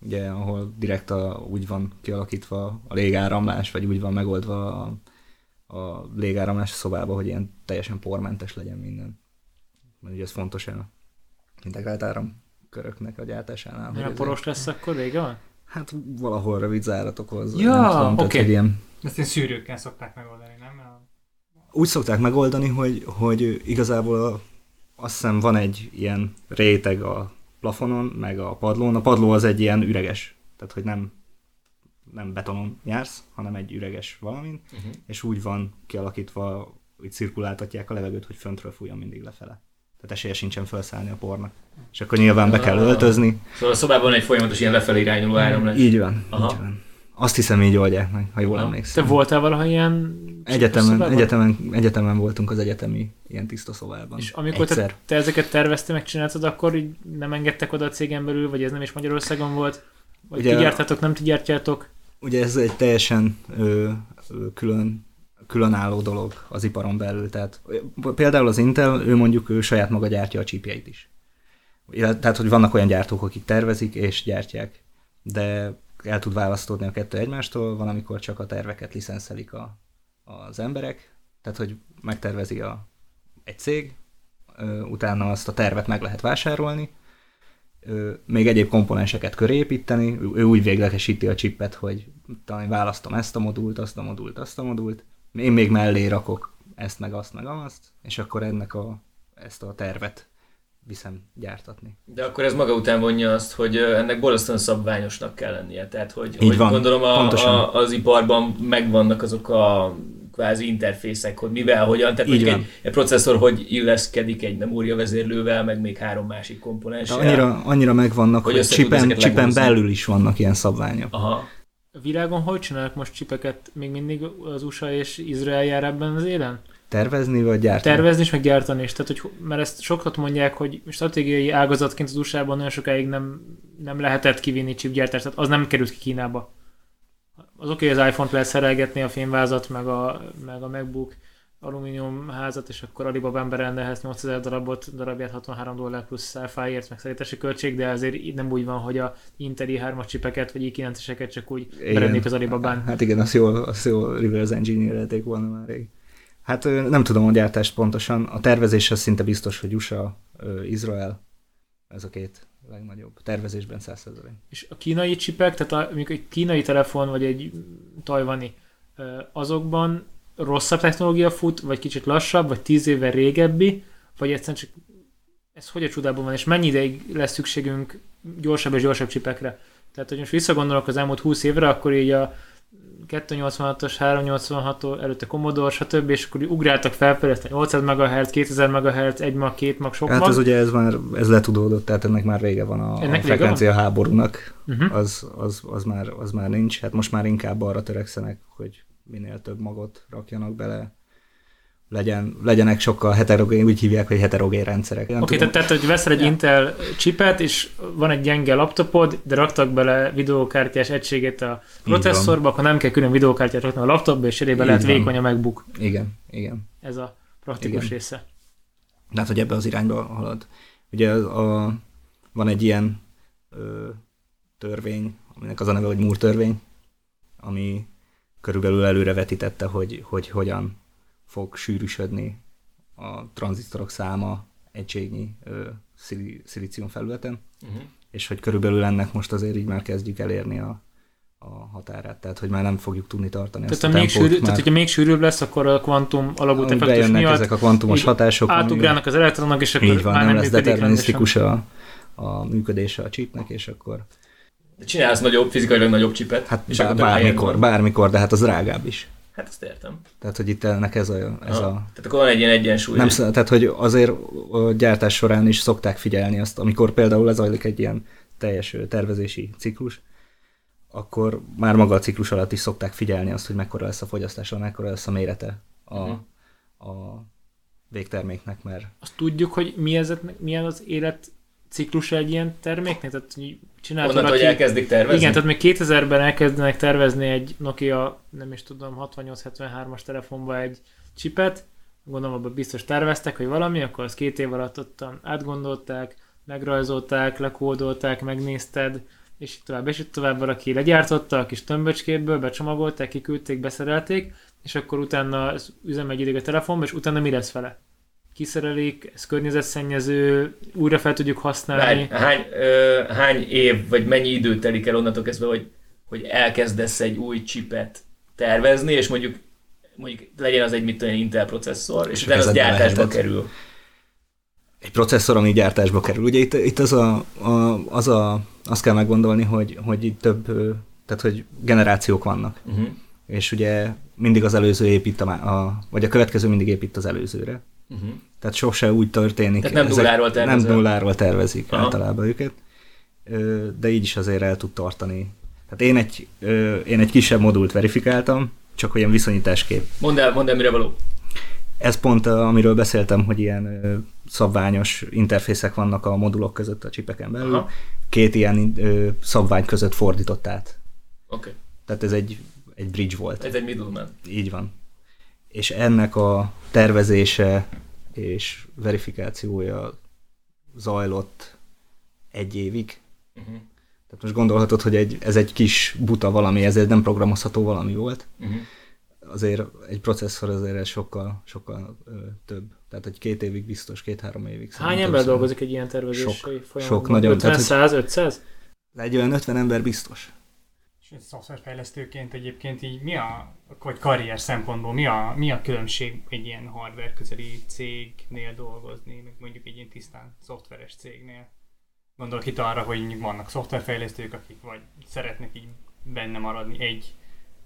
ugye, ahol direkt a, úgy van kialakítva a légáramlás, vagy úgy van megoldva a, a légáramlás a szobába, hogy ilyen teljesen pormentes legyen minden. Mert ugye ez fontos a integrált áramköröknek a gyártásánál. Mert a poros lesz, akkor vége van? Hát valahol rövid. Ja, nem tudom, tehát, oké. hogy ilyen, Ezt ilyen szűrőkkel szokták megoldani, nem? A- úgy szokták megoldani, hogy, hogy igazából a, azt hiszem van egy ilyen réteg a plafonon, meg a padlón. A padló az egy ilyen üreges, tehát hogy nem, nem betonon jársz, hanem egy üreges valamin, Uh-huh. és úgy van kialakítva, hogy cirkuláltatják a levegőt, hogy föntről fújjon mindig lefele. Tehát esélye sincsen felszállni a pornak. És akkor nyilván be kell öltözni. Szóval a szobában egy folyamatos ilyen lefelé irányuló áramlás. Így van, Aha. így van. Azt hiszem így oldják meg, ha jól Aha. Te emlékszem. voltál valaha ilyen Egyetemen, egyetemen, egyetemen voltunk az egyetemi ilyen tiszta szobában. És amikor te, Egyszer. te ezeket tervezte, megcsináltad, akkor így nem engedtek oda a cégen belül, vagy ez nem is Magyarországon volt? Vagy Ugye- ti gyártátok, nem ti gyártjátok? Ugye ez egy teljesen ö, ö, külön, különálló dolog az iparon belül. Tehát például az Intel, ő mondjuk ő saját maga gyártja a chipjeit is. Tehát, hogy vannak olyan gyártók, akik tervezik és gyártják, de el tud választódni a kettő egymástól, van, amikor csak a terveket licenszelik a, az emberek, tehát, hogy megtervezi a, egy cég, utána azt a tervet meg lehet vásárolni, még egyéb komponenseket köré építeni, ő úgy véglegesíti a chipet, hogy talán választom ezt a modult, azt a modult, azt a modult, én még mellé rakok ezt, meg azt, meg azt, és akkor ennek a, ezt a tervet viszem gyártatni. De akkor ez maga után vonja azt, hogy ennek borzasztóan szabványosnak kell lennie. Tehát, hogy, Így hogy van, gondolom a, pontosan. a, az iparban megvannak azok a kvázi interfészek, hogy mivel, hogyan. Tehát Így egy, egy processzor hogy illeszkedik egy memória vezérlővel, meg még három másik De komponenssel. annyira, annyira megvannak, Hogy hogy, csipen, csipen belül is vannak ilyen szabványok. Aha. A világon hogy csinálnak most csipeket? Még mindig az USA és Izrael jár ebben az élen? Tervezni vagy gyártani? Tervezni is, meg gyártani is. Tehát, hogy, mert ezt sokat mondják, hogy stratégiai ágazatként az USA-ban nagyon sokáig nem, nem lehetett kivinni chipgyártást, tehát az nem került ki Kínába. Az oké, okay, az iPhone-t lehet szerelgetni, a fényvázat, meg a, meg a MacBook alumínium házat, és akkor Alibaba berendelhez 8000 darabot, darabját 63 dollár plusz száfáért, meg szállítási költség, de azért nem úgy van, hogy a Intel i3-as csipeket, vagy i9-eseket csak úgy Igen. berendik az Alibabán. Hát igen, azt jól, azt jól reverse engineerelték volna már rég. Hát nem tudom a gyártást pontosan. A tervezés az szinte biztos, hogy USA, Izrael, ez a két legnagyobb. Tervezésben 100%. És a kínai csipek, tehát a, mondjuk egy kínai telefon, vagy egy tajvani, azokban rosszabb technológia fut, vagy kicsit lassabb, vagy tíz évvel régebbi, vagy egyszerűen csak ez hogy a csodában van, és mennyi ideig lesz szükségünk gyorsabb és gyorsabb csipekre. Tehát, hogy most visszagondolok az elmúlt 20 évre, akkor így a 286-os, 386 előtte Commodore, stb. és akkor ugráltak fel, 800 MHz, 2000 MHz, 1 mag, 2 mag, sok Hát mag. ez ugye ez már ez letudódott, tehát ennek már vége van a, Ennek a frekvencia háborúnak. Uh-huh. Az, az, az, már, az már nincs. Hát most már inkább arra törekszenek, hogy minél több magot rakjanak bele, legyen, legyenek sokkal heterogén, úgy hívják, hogy heterogén rendszerek. Oké, okay, tehát, tehát, hogy veszel egy Ja. Intel chipet, és van egy gyenge laptopod, de raktak bele videókártyás egységet a processzorba, akkor nem kell külön videókártyát rakni a laptopba, és cserébe lehet van. vékony a MacBook. Igen, igen. Ez a praktikus Igen. része. De hát, hogy ebbe az irányba halad. Ugye a, a, van egy ilyen ö, törvény, aminek az a neve, hogy Moore törvény, ami körülbelül előrevetítette, hogy, hogy hogyan fog sűrűsödni a tranzisztorok száma egységnyi ö, szili, szilícium felületen, Uh-huh. és hogy körülbelül ennek most azért így már kezdjük elérni a, a határát, tehát hogy már nem fogjuk tudni tartani Tehát, ezt a még tempót, sűrű, tehát, már hogyha még sűrűbb lesz, akkor a kvantum ahogy effektus miatt ezek a kvantumos hatások, átugrálnak az elektronok, és akkor így van, már nem, nem, lesz determinisztikus a, a működése a chipnek, és akkor De csinálsz nagyobb, fizikailag nagyobb csipet, hát és bár, helyen bármikor, bármikor, de hát az drágább is. Hát ezt értem. Tehát, hogy itt ennek ez a, ez Aha. a Tehát akkor van egy ilyen egyensúly. nem, sz- tehát, hogy azért a gyártás során is szokták figyelni azt, amikor például lezajlik egy ilyen teljes tervezési ciklus, akkor már maga a ciklus alatt is szokták figyelni azt, hogy mekkora lesz a fogyasztása, mekkora lesz a mérete a, Mhm. a végterméknek, mert Azt tudjuk, hogy mi ez, milyen az élet ciklusa egy ilyen terméknek? Tehát hogy csinálta Onnantól, hogy elkezdik tervezni? Igen, tehát még 2000-ben elkezdenek tervezni egy Nokia, nem is tudom, 68-73-as telefonba egy chipet, gondolom abban biztos terveztek, hogy valami, akkor az két év alatt ottan átgondolták, megrajzolták, lekódolták, megnézted, és így tovább, és így tovább valaki legyártotta a kis tömböcskéből, becsomagolták, kiküldték, beszerelték, és akkor utána üzem egy ideig a telefonba, és utána mi lesz vele? Kiszerelik, ez környezetszennyező, újra fel tudjuk használni. Hány, hány, ö, hány év, vagy mennyi idő telik el onnantól kezdve, hogy, hogy elkezdesz egy új chipet tervezni, és mondjuk mondjuk legyen az egy mit tudom, Intel processzor, és És utána az gyártásba veheted. kerül. egy processzor, ami gyártásba kerül. Ugye itt, itt az, a, a, az a, azt kell meggondolni, hogy, hogy itt több, tehát hogy generációk vannak. Uh-huh. És ugye mindig az előző épít, a, a, vagy a következő mindig épít az előzőre. Uh-huh. Tehát sose úgy történik. Tehát nem nulláról Nem tervezel. nulláról tervezik Aha. általában őket, de így is azért el tud tartani. Tehát én egy, én egy kisebb modult verifikáltam, csak olyan viszonyításképp. Mondd el, mondd el, mire való. Ez pont, amiről beszéltem, hogy ilyen szabványos interfészek vannak a modulok között a csipeken belül. Aha. Két ilyen szabvány között fordított át. Oké. Okay. Tehát ez egy, egy bridge volt. Ez egy middleman. Így van. És ennek a tervezése és verifikációja zajlott egy évig. Uh-huh. Tehát most gondolhatod, hogy egy, ez egy kis buta valami, ez egy nem programozható valami volt. Uh-huh. Azért egy processzor azért ez sokkal, sokkal ö, több. Tehát egy két évig biztos, két-három évig. Hány ember dolgozik egy ilyen tervezési Sok, folyamatban? sok, nagyon. 50, Tehát, hogy- 100, 500? Egy olyan 50 ember biztos. És szoftverfejlesztőként egyébként így mi a, vagy karrier szempontból mi a, mi a különbség egy ilyen hardware közeli cégnél dolgozni, meg mondjuk egy ilyen tisztán szoftveres cégnél? Gondolok itt arra, hogy vannak szoftverfejlesztők, akik vagy szeretnek így benne maradni egy,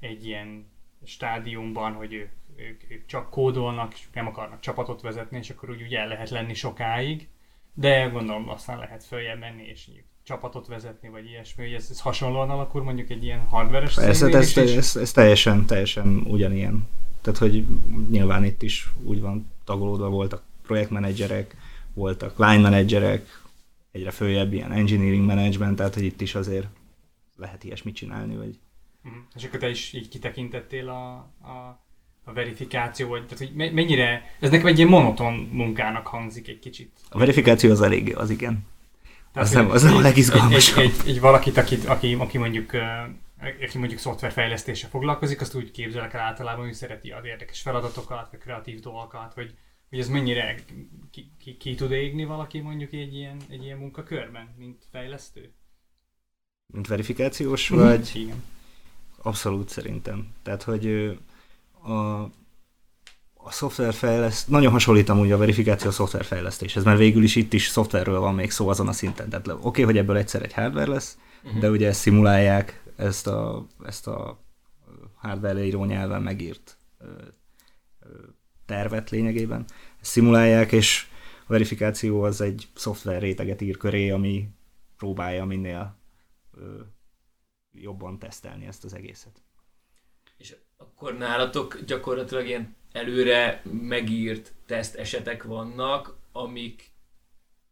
egy ilyen stádiumban, hogy ők, ők, ők csak kódolnak, és nem akarnak csapatot vezetni, és akkor úgy, úgy el lehet lenni sokáig, de gondolom aztán lehet följebb menni, és csapatot vezetni, vagy ilyesmi, hogy ez, ez hasonlóan alakul mondjuk egy ilyen hardveres Persze, ez, ez, és- ez, ez, teljesen, teljesen ugyanilyen. Tehát, hogy nyilván itt is úgy van tagolódva voltak projektmenedzserek, voltak line menedzserek, egyre följebb ilyen engineering management, tehát, hogy itt is azért lehet ilyesmit csinálni, vagy Mhm. És akkor te is így kitekintettél a, a, a verifikáció, vagy tehát, hogy me- mennyire, ez nekem egy ilyen monoton munkának hangzik egy kicsit. a verifikáció az elég, az igen. Az nem- az nem a egy- legizgalmasabb. Egy, egy, egy, valakit, akit, aki, aki mondjuk aki mondjuk szoftverfejlesztéssel foglalkozik, azt úgy képzelek el általában, hogy szereti az érdekes feladatokat, vagy kreatív dolgokat, hogy, hogy ez mennyire ki, ki, ki tud égni valaki mondjuk egy ilyen, egy ilyen munkakörben, mint fejlesztő? Mint verifikációs, Mhm. vagy Igen. abszolút szerintem. Tehát, hogy a, a szoftverfejleszt, nagyon hasonlítom úgy a verifikáció a szoftverfejlesztéshez, mert végül is itt is szoftverről van még szó azon a szinten. Tehát oké, okay, hogy ebből egyszer egy hardware lesz, Uh-huh. de ugye ezt szimulálják, ezt a, ezt a hardware leíró nyelven megírt ö, ö, tervet lényegében. Ezt szimulálják, és a verifikáció az egy szoftver réteget ír köré, ami próbálja minél ö, jobban tesztelni ezt az egészet. És akkor nálatok gyakorlatilag ilyen előre megírt teszt esetek vannak, amik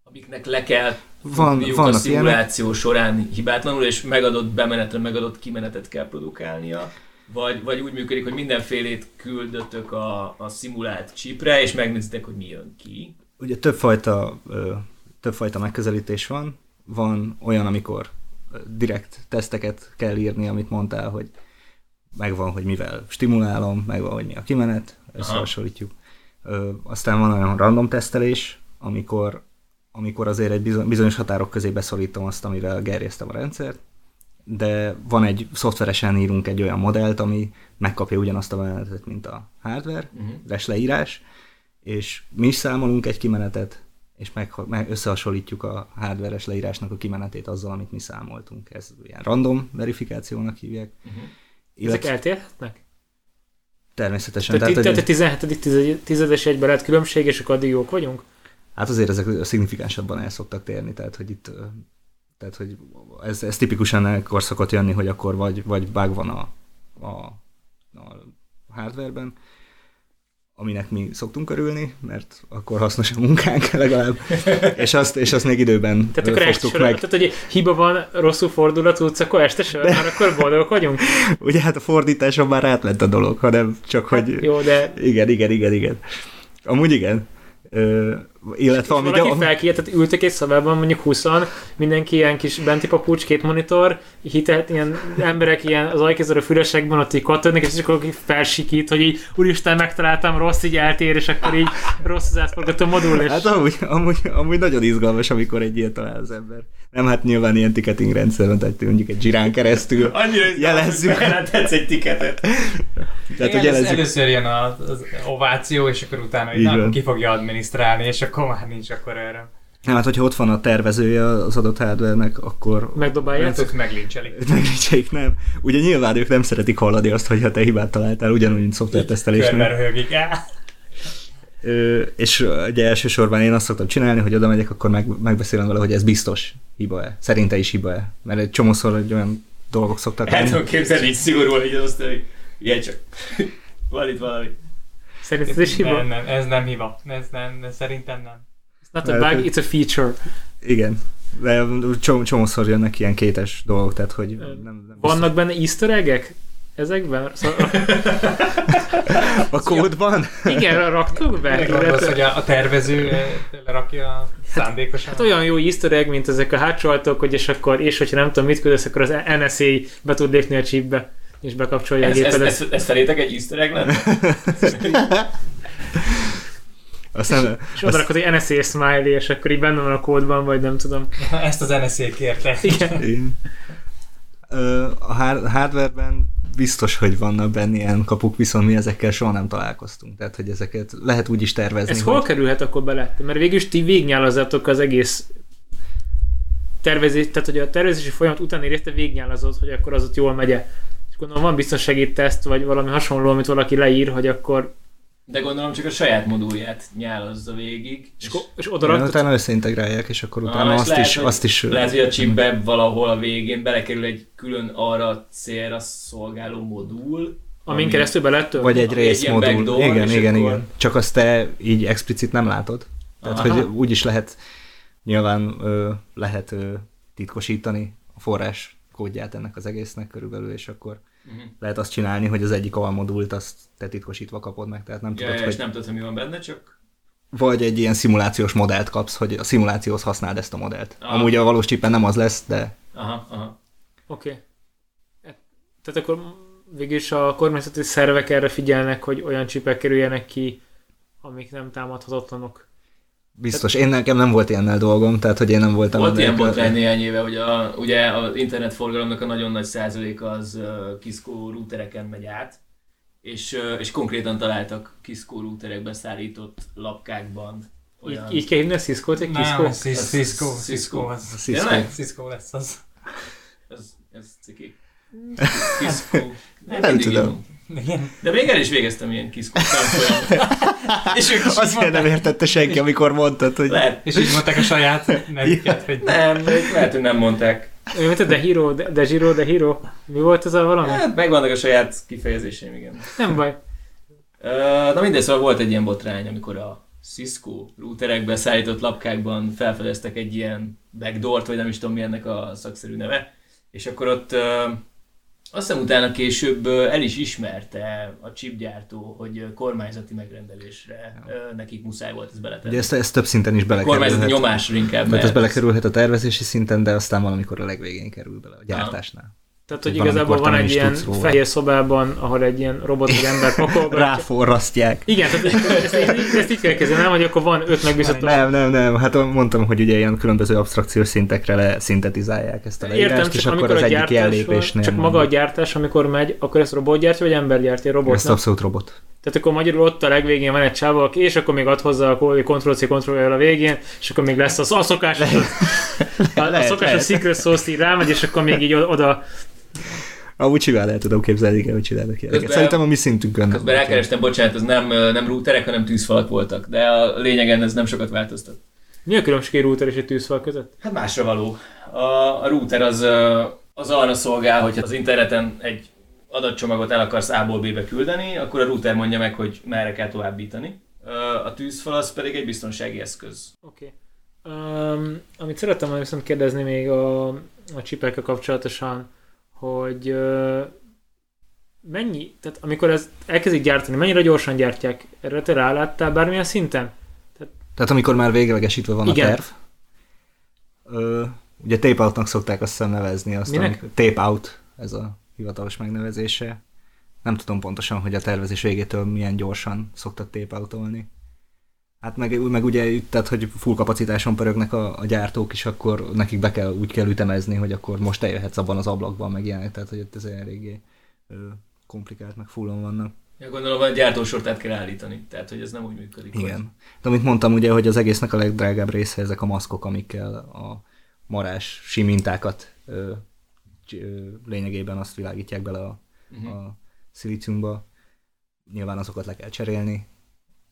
amiknek le kell Van, a szimuláció ilyenek. során hibátlanul, és megadott bemenetre megadott kimenetet kell produkálnia, vagy, vagy úgy működik, hogy mindenfélét küldöttök a, a szimulált chipre, és megnézitek, hogy mi jön ki. Ugye többfajta, többfajta megközelítés van. Van olyan, amikor direkt teszteket kell írni, amit mondtál, hogy megvan, hogy mivel stimulálom, megvan, hogy mi a kimenet, összehasonlítjuk. Aztán van olyan random tesztelés, amikor amikor azért egy bizonyos határok közé beszorítom azt, amivel gerjeztem a rendszert, de van egy, szoftveresen írunk egy olyan modellt, ami megkapja ugyanazt a menetet, mint a hardware, uh-huh. leírás, és mi is számolunk egy kimenetet, és meg, meg összehasonlítjuk a hardveres leírásnak a kimenetét azzal, amit mi számoltunk. Ez ilyen random verifikációnak hívják. Uh-huh. Illetve, Ezek eltérhetnek? Természetesen. Tehát, tehát, tehát a 17. tizedes egyben lehet különbség, és akkor addig jók vagyunk? Hát azért ezek szignifikánsabban el szoktak térni, tehát hogy itt tehát, hogy ez, ez tipikusan ekkor szokott jönni, hogy akkor vagy, vagy bug van a, a, a hardwareben, aminek mi szoktunk örülni, mert akkor hasznos a munkánk legalább, és azt, és azt még időben tehát akkor fogtuk meg. Tehát, hogy hiba van, rosszul fordul a cucc, akkor este sor, de... már akkor boldogok vagyunk. Ugye hát a fordításon már átment a dolog, hanem csak, hát, hogy... Jó, de... Igen, igen, igen, igen. Amúgy igen. Ö, illetve ami... Valaki de... felkiért, tehát ültek egy szobában mondjuk 20 mindenki ilyen kis benti papucs, két monitor, hitelt, ilyen emberek ilyen az ajkéző fülesekben ott így kattadnak, és akkor felsikít, hogy így úristen megtaláltam rossz, így eltér, és akkor így rossz az átforgató modul. És... Hát amúgy, amúgy, amúgy, nagyon izgalmas, amikor egy ilyet talál az ember. Nem, hát nyilván ilyen ticketing rendszer van, tehát mondjuk egy zsirán keresztül Annyira jelezzük. Annyira egy ticketet. Tehát, hogy jelezzük. Először jön az, az ováció, és akkor utána így nem, ki fogja adminisztrálni, és akkor már nincs akkor erre. Nem, hát hogyha ott van a tervezője az adott hardware akkor... Megdobálják? Ők meglincselik. Meglincselik, nem. Ugye nyilván ők nem szeretik hallani azt, hogy ha te hibát találtál, ugyanúgy, mint szoftvertesztelésnél. Ö, és ugye elsősorban én azt szoktam csinálni, hogy oda megyek, akkor meg, megbeszélem vele, hogy ez biztos hiba-e. Szerinte is hiba-e. Mert egy csomószor egy olyan dolgok szoktak Hát tudom képzelni, így szigorúan így azt, hogy ilyen csak van itt valami. Szerinted is hiba? Nem, nem, ez nem hiba. Ez nem, ez szerintem nem. It's not a bug, it's a feature. Igen. De csomó, csomószor jönnek ilyen kétes dolgok, tehát hogy nem, nem Vannak benne easter egg ezekben? Szóval... a kódban? Igen, raktuk be. Gondolsz, hogy a, a tervező lerakja szándékosan? Hát olyan jó easter egg, mint ezek a hátsó hogy és akkor, és hogyha nem tudom mit küldesz, akkor az NSA be tud lépni a chipbe és bekapcsolja ez, a gépedet. Ez, ez, ez felétek egy easter egg lenne? Aztán, és oda rakod egy NSA smiley, és akkor így benne van a kódban, vagy nem tudom. Ezt az NSA kérte. Igen. A hardwareben biztos, hogy vannak benne ilyen kapuk, viszont mi ezekkel soha nem találkoztunk. Tehát, hogy ezeket lehet úgy is tervezni. Ez hogy... hol kerülhet akkor bele? Mert végül is ti végnyálazatok az egész tervezés, tehát hogy a tervezési folyamat után érte végnyálazott, hogy akkor az ott jól megy és gondolom van biztonsági teszt, vagy valami hasonló, amit valaki leír, hogy akkor de gondolom csak a saját modulját nyálazza végig. És, és, és oda raktad... utána összeintegrálják, és akkor utána ah, azt, lehet, is, azt is... Lehet, hogy a chipbe valahol a végén belekerül egy külön arra célra szolgáló modul, Amin ami, keresztül be lehet Vagy egy részmodul. Backdoor, igen, igen, akkor... igen. Csak azt te így explicit nem látod. Tehát, Aha. hogy úgy is lehet, nyilván ö, lehet ö, titkosítani a forrás kódját ennek az egésznek körülbelül, és akkor uh-huh. lehet azt csinálni, hogy az egyik almodult azt te titkosítva kapod meg, tehát nem ja, tudod, ja, hogy... És nem tudod, hogy mi van benne, csak... Vagy egy ilyen szimulációs modellt kapsz, hogy a szimulációhoz használd ezt a modellt. Aha. Amúgy a valós csipen nem az lesz, de... Aha, aha. Oké. Okay. Tehát akkor végülis a kormányzati szervek erre figyelnek, hogy olyan csipek kerüljenek ki, amik nem támadhatatlanok. Biztos, én nekem nem volt ilyennel dolgom, tehát hogy én nem voltam... Volt ilyen botrány néhány éve, hogy a, ugye az internetforgalomnak a nagyon nagy százaléka az uh, Kiszkó routereken megy át, és, uh, és konkrétan találtak Kiszkó routerekben szállított lapkákban olyan... Így, így kell hívni a Cisco-t, egy Cisco? Cisco, Cisco, Cisco, Cisco lesz az. Ez, ez ciki. Cisco. Nem tudom. Igen. De még el is végeztem ilyen kis És ők Azért nem értette senki, amikor mondtad, hogy... Lehet. És így mondták a saját nevüket, hogy... Nem, lehet, hogy nem mondták. Mint a De Hero, De, de De Hero. Mi volt ez a valami? Hát megvannak a saját kifejezéseim, igen. Nem baj. Na mindegy, szóval volt egy ilyen botrány, amikor a Cisco routerekbe szállított lapkákban felfedeztek egy ilyen backdoort, vagy nem is tudom mi ennek a szakszerű neve, és akkor ott azt hiszem utána később el is ismerte a chipgyártó, hogy kormányzati megrendelésre ö, nekik muszáj volt ezt beletenni. Ugye ezt, ezt több szinten is Kormányzati belekerülhet. nyomásra inkább. Mert ez belekerülhet a tervezési szinten, de aztán valamikor a legvégén kerül bele a gyártásnál. Tehát, hogy valamikor igazából van egy ilyen róla. fehér szobában, ahol egy ilyen robot vagy ember pakolgatja. Ráforrasztják. Igen, tehát ezt, ezt, ezt így kell kezdeni, hogy akkor van öt megbízható. Nem, nem, nem, hát mondtam, hogy ugye ilyen különböző abstrakciós szintekre leszintetizálják ezt a leírást, Értem, és akkor az a egyik jellépésnél csak maga a gyártás, amikor megy, akkor ezt robot gyártja, vagy ember gyártja? Robot, Ezt abszolút robot. Tehát akkor magyarul ott a legvégén van egy csávó, aki, és akkor még ad hozzá a Ctrl-C, ctrl a végén, és akkor még lesz az a szokásos, a, a Lehet, szokásos lehet. secret sauce így rámegy, és akkor még így oda, Amúgy simán el tudom képzelni, igen, hogy csinálnak ilyeneket. Közben- Szerintem a mi szintünkön. Közben rákerestem, bocsánat, ez nem, nem routerek, hanem tűzfalak voltak, de a lényegen ez nem sokat változtat. mi a különbség egy router és egy tűzfal között? Hát másra való. A, a router az, az arra szolgál, hogy az interneten egy adatcsomagot el akarsz A-ból B-be küldeni, akkor a router mondja meg, hogy merre kell továbbítani. A tűzfal az pedig egy biztonsági eszköz. Oké. Okay. Um, amit szerettem volna viszont kérdezni még a, a csipekkel kapcsolatosan, hogy mennyi, tehát amikor ez elkezdik gyártani, mennyire gyorsan gyártják? Erre te ráláttál bármilyen szinten? Tehát amikor már véglegesítve van Igen. a terv, ö, ugye tape outnak szokták azt hiszem nevezni. Azt, Minek? amikor- tape out, ez a hivatalos megnevezése. Nem tudom pontosan, hogy a tervezés végétől milyen gyorsan szoktak tape outolni. Hát meg, meg ugye, tehát, hogy full kapacitáson pörögnek a, a gyártók is, akkor nekik be kell, úgy kell ütemezni, hogy akkor most eljöhetsz abban az ablakban, meg ilyenek, tehát hogy ez eléggé komplikált, meg fullon vannak. Ja, gondolom a gyártósort át kell állítani, tehát hogy ez nem úgy működik. hogy- Igen. De amit mondtam ugye, hogy az egésznek a legdrágább része ezek a maszkok, amikkel a marás simintákat ö, ö, lényegében azt világítják bele a, Mhm. a szilíciumba. Nyilván azokat le kell cserélni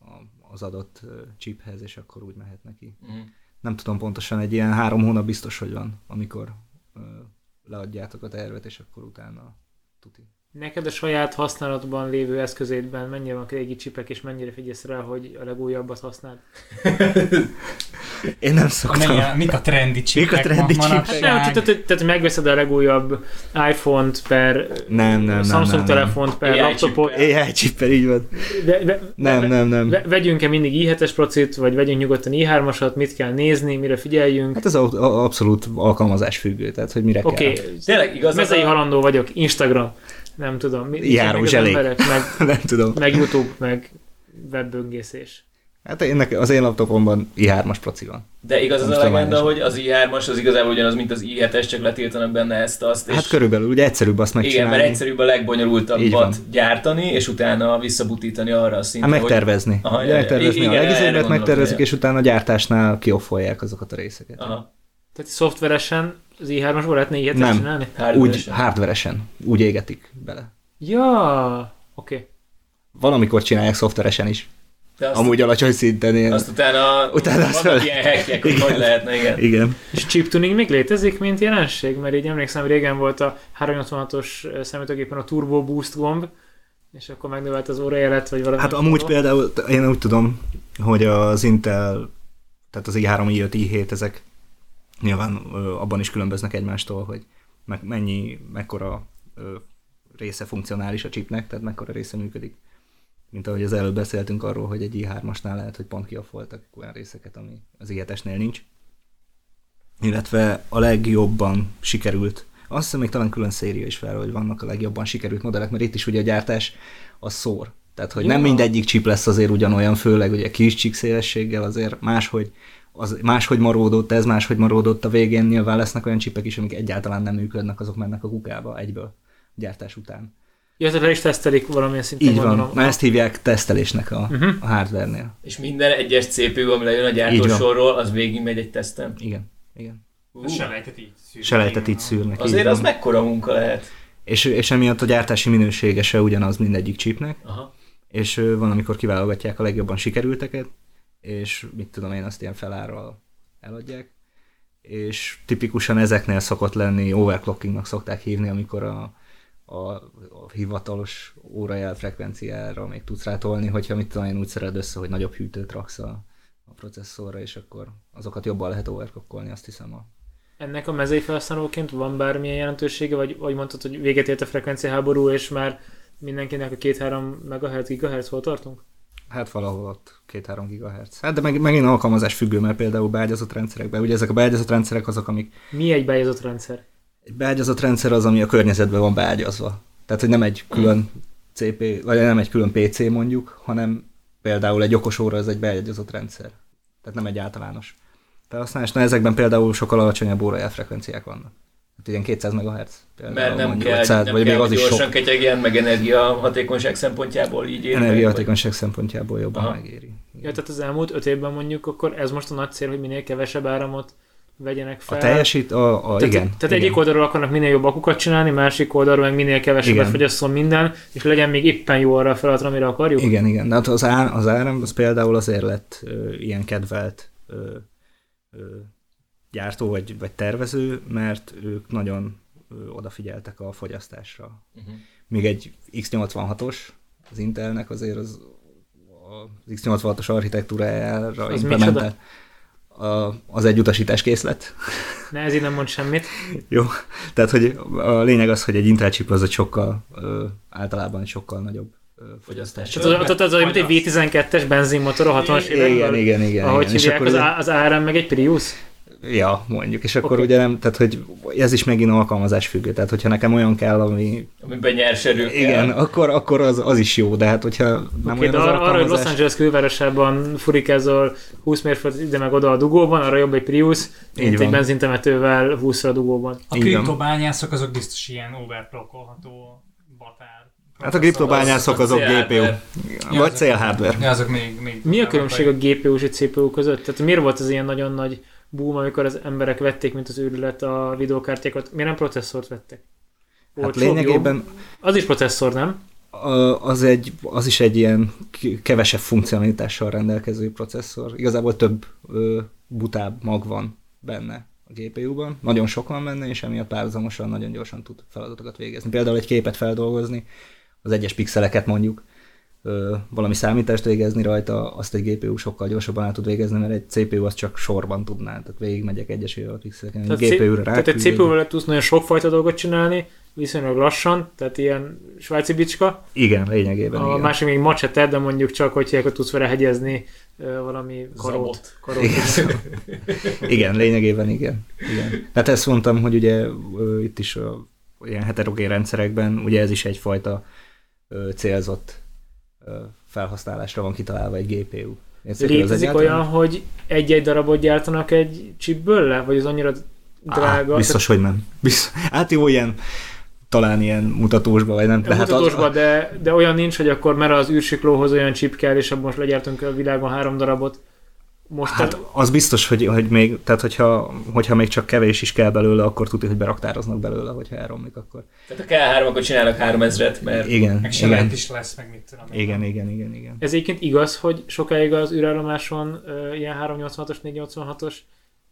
a, az adott chiphez, és akkor úgy mehet neki. Mhm. Nem tudom pontosan, egy ilyen három hónap biztos, hogy van, amikor leadjátok a tervet, és akkor utána tuti. Neked a saját használatban lévő eszközédben mennyire van régi csipek, és mennyire figyelsz rá, hogy a legújabbat használd? Én nem A szoktam. melyik- Mik a trendi csipek trendi ma- csipek? Hát nem, tehát, tehát, tehát megveszed a legújabb iPhone-t per Nem, nem, Samsung nem, nem. telefont per AI laptopot. AI chippel, így van. De, de, Nem, de, nem, nem. Ve- vegyünk-e mindig i7-es procit, vagy vegyünk nyugodtan i3-asat, mit kell nézni, mire figyeljünk? Hát ez a- a- abszolút alkalmazás függő, tehát hogy mire Oké, kell. okay. Tényleg igaz, mezei a- halandó vagyok, Instagram, nem tudom, mi, mit Járó csinálnak az zselék. emberek, meg, nem tudom. meg YouTube, meg webböngészés. Hát én, nekem- az én laptopomban i3-as proci van. De igaz az a legenda, hogy- hogy az i3-as az igazából ugyanaz, mint az i7-es, csak letiltanak benne ezt, azt, és Hát körülbelül, ugye egyszerűbb azt igen, megcsinálni. mert egyszerűbb a legbonyolultabbat gyártani, és utána visszabutítani arra a szintre, Hát megtervezni. Aha, ja, ja. megtervezni Igen, a legizébbet, megtervezik, és utána a gyártásnál kioffolják azokat a részeket. hogy... Aha, Tehát szoftveresen az i3-asból lehetne ilyet Nem. csinálni? Úgy hardware-esen. hardveresen, úgy égetik bele. Ja, oké. Okay. Valamikor csinálják szoftveresen is. De azt, Amúgy alacsony szinten ilyen. azt utána, Utána azt vannak fel- ilyen hackek, hogy hogy lehetne, igen. Igen. És chip tuning még létezik, mint jelenség? Mert így emlékszem, régen volt a 386-os számítógépen a Turbo Boost gomb, és akkor megnövelt az órajelet, vagy valami. Hát amúgy például én úgy tudom, hogy az Intel, tehát az i3, i5, i7, ezek nyilván abban is különböznek egymástól, hogy meg mennyi, mekkora része funkcionális a chipnek, tehát mekkora része működik. Mint ahogy az előbb beszéltünk arról, hogy egy i3-asnál lehet, hogy pont kiaffoltak olyan részeket, ami az i7-esnél nincs. Illetve a legjobban sikerült, azt hiszem még talán külön széria is fel, hogy vannak a legjobban sikerült modellek, mert itt is ugye a gyártás az szór. Tehát, hogy Ja. nem mindegyik chip lesz azért ugyanolyan, főleg ugye kis csík szélességgel azért máshogy, az máshogy maródott, ez máshogy maródott a végén, nyilván lesznek olyan csipek is, amik egyáltalán nem működnek, azok mennek a kukába egyből gyártás után. Ja, tehát le is tesztelik valamilyen szinten, Így van, gondolom. na ezt hívják tesztelésnek a, Uh-huh. a hardware-nél. És minden egyes CPU, ami lejön a gyártósorról, az végig megy egy teszten. Igen, igen. Ú, Selejtet így szűrnek. Selejtet így szűrnek. így Azért az mekkora munka lehet. És, és emiatt a gyártási minősége se ugyanaz mindegyik chipnek, Aha. és van, amikor kiválogatják a legjobban sikerülteket, és mit tudom én, azt ilyen felárral eladják, és tipikusan ezeknél szokott lenni, overclockingnak szokták hívni, amikor a, a, a hivatalos órajel frekvenciára még tudsz rátolni, hogyha mit tudom én úgy szered össze, hogy nagyobb hűtőt raksz a, a processzorra, és akkor azokat jobban lehet overclockolni, azt hiszem a Ennek a mezei felhasználóként van bármilyen jelentősége, vagy, vagy mondtad, hogy véget ért a frekvenciaháború, és már mindenkinek a 2-3 MHz, GHz hol tartunk? Hát valahol ott 2-3 GHz. Hát de meg, megint alkalmazás függő, mert például beágyazott rendszerekben, ugye ezek a beágyazott rendszerek azok, amik... Mi egy beágyazott rendszer? Egy beágyazott rendszer az, ami a környezetben van beágyazva. Tehát, hogy nem egy külön CP, vagy nem egy külön PC mondjuk, hanem például egy okos óra az egy beágyazott rendszer. Tehát nem egy általános felhasználás. Na ezekben például sokkal alacsonyabb órajel frekvenciák vannak. Hát ilyen 200 MHz. Például, Mert nem kell, 500, nem vagy kell még az is gyorsan sok. ketyegjen, meg energiahatékonyság szempontjából így ér. Energiahatékonyság szempontjából jobban Aha. megéri. Ja, tehát az elmúlt 5 évben mondjuk, akkor ez most a nagy cél, hogy minél kevesebb áramot vegyenek fel. A teljesít, a, a tehát, igen. Tehát igen. egyik oldalról akarnak minél jobb akukat csinálni, másik oldalról meg minél kevesebbet fogyasszon minden, és legyen még éppen jó arra a feladatra, amire akarjuk. Igen, igen. De hát az, ár, az áram az például azért lett ö, ilyen kedvelt ö, ö, gyártó vagy, vagy tervező, mert ők nagyon odafigyeltek a fogyasztásra. Uh-huh. Még egy X86-os, az Intelnek azért az, az X86-os architektúrájára Az implementált. A, az egy utasításkészlet. Ne, ez így nem mond semmit. Jó, tehát hogy a lényeg az, hogy egy Intel chip az egy sokkal, ö, általában sokkal nagyobb Fogyasztás. Tehát az, az, az, mint egy V12-es benzinmotor a 60-as Igen, évekből. igen, igen. Ahogy igen. És akkor az, az ARM meg egy Prius. Ja, mondjuk, és akkor okay. ugye nem, tehát hogy ez is megint alkalmazás függő, tehát hogyha nekem olyan kell, ami Amiben nyers erő kell. igen, akkor, akkor az, az is jó, de hát hogyha nem Oké, olyan de az arra, arra, hogy Los alkalmazás, Angeles külvárosában furikázol 20 mérföld ide meg oda a dugóban, arra jobb egy Prius, mint egy van. benzintemetővel 20 a dugóban. A kriptobányászok azok biztos ilyen overclockolható batár. hát a kriptobányászok azok CL GPU, hardware. vagy CL hardware. Ja, azok még, még Mi a különbség a GPU és a CPU között? Tehát miért volt ez ilyen nagyon nagy boom, amikor az emberek vették, mint az őrület a videókártyákat? Miért nem processzort vettek? Hát Olcsóbb, lényegében jobb? Az is processzor, nem? az, egy, az is egy ilyen kevesebb funkcionalitással rendelkező processzor. Igazából több ö, butább mag van benne a GPU-ban. Nagyon sok van benne, és emiatt párhuzamosan nagyon gyorsan tud feladatokat végezni. Például egy képet feldolgozni, az egyes pixeleket mondjuk, valami számítást végezni rajta, azt egy GPU sokkal gyorsabban el tud végezni, mert egy CPU az csak sorban tudná, tehát végigmegyek egyesével a pixeleken. Egy Tehát, GPU-ra tehát egy CPU-val tudsz nagyon sokfajta dolgot csinálni, viszonylag lassan, tehát ilyen svájci bicska. Igen, lényegében A igen. másik még macsete, de mondjuk csak, hogy hiákat tudsz vele hegyezni valami karót. Karót Igen. igen, lényegében igen. igen. Hát ezt mondtam, hogy ugye itt is a, ilyen heterogén rendszerekben ugye ez is egyfajta célzott felhasználásra van kitalálva egy GPU. Létezik olyan, hogy egy-egy darabot gyártanak egy chipből le? Vagy az annyira drága? Á, biztos, hogy nem. Biztos. Hát jó, ilyen talán ilyen mutatósba, vagy nem. De hát mutatosban, de, de olyan nincs, hogy akkor mert az űrsiklóhoz olyan chip kell, és abban most legyártunk a világon három darabot. Most Hát hát, az biztos, hogy, hogy még, tehát hogyha, hogyha még csak kevés is kell belőle, akkor tudja, hogy beraktároznak belőle, hogyha elromlik, akkor. Tehát a K3, akkor csinálnak 3000-et, mert Igen, Meg igen, is lesz, meg mit tudom. igen, igen, igen, igen. ez egyébként igaz, hogy sokáig az űrállomáson uh, ilyen 386-os, 486-os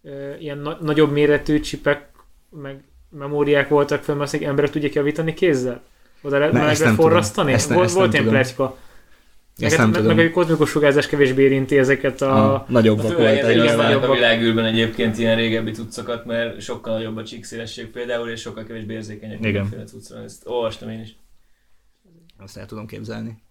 uh, ilyen na- nagyobb méretű csipek, meg memóriák voltak föl, mert azt emberek tudják javítani kézzel? Oda lehet Ne, ezt forrasztani? Ezt ne- volt ezt nem volt ilyen tudom. pletyka. Meg, Ezt nem meg, tudom. meg a kozmikus sugárzás kevésbé érinti ezeket a... a nagyobbak voltak. igen, használnak a nagyobbak. világűrben egyébként ilyen régebbi cuccokat, mert sokkal nagyobb a csíkszélesség például, és sokkal kevésbé érzékenyek Igen. mindenféle cuccra. Ezt olvastam én is. Azt el tudom képzelni.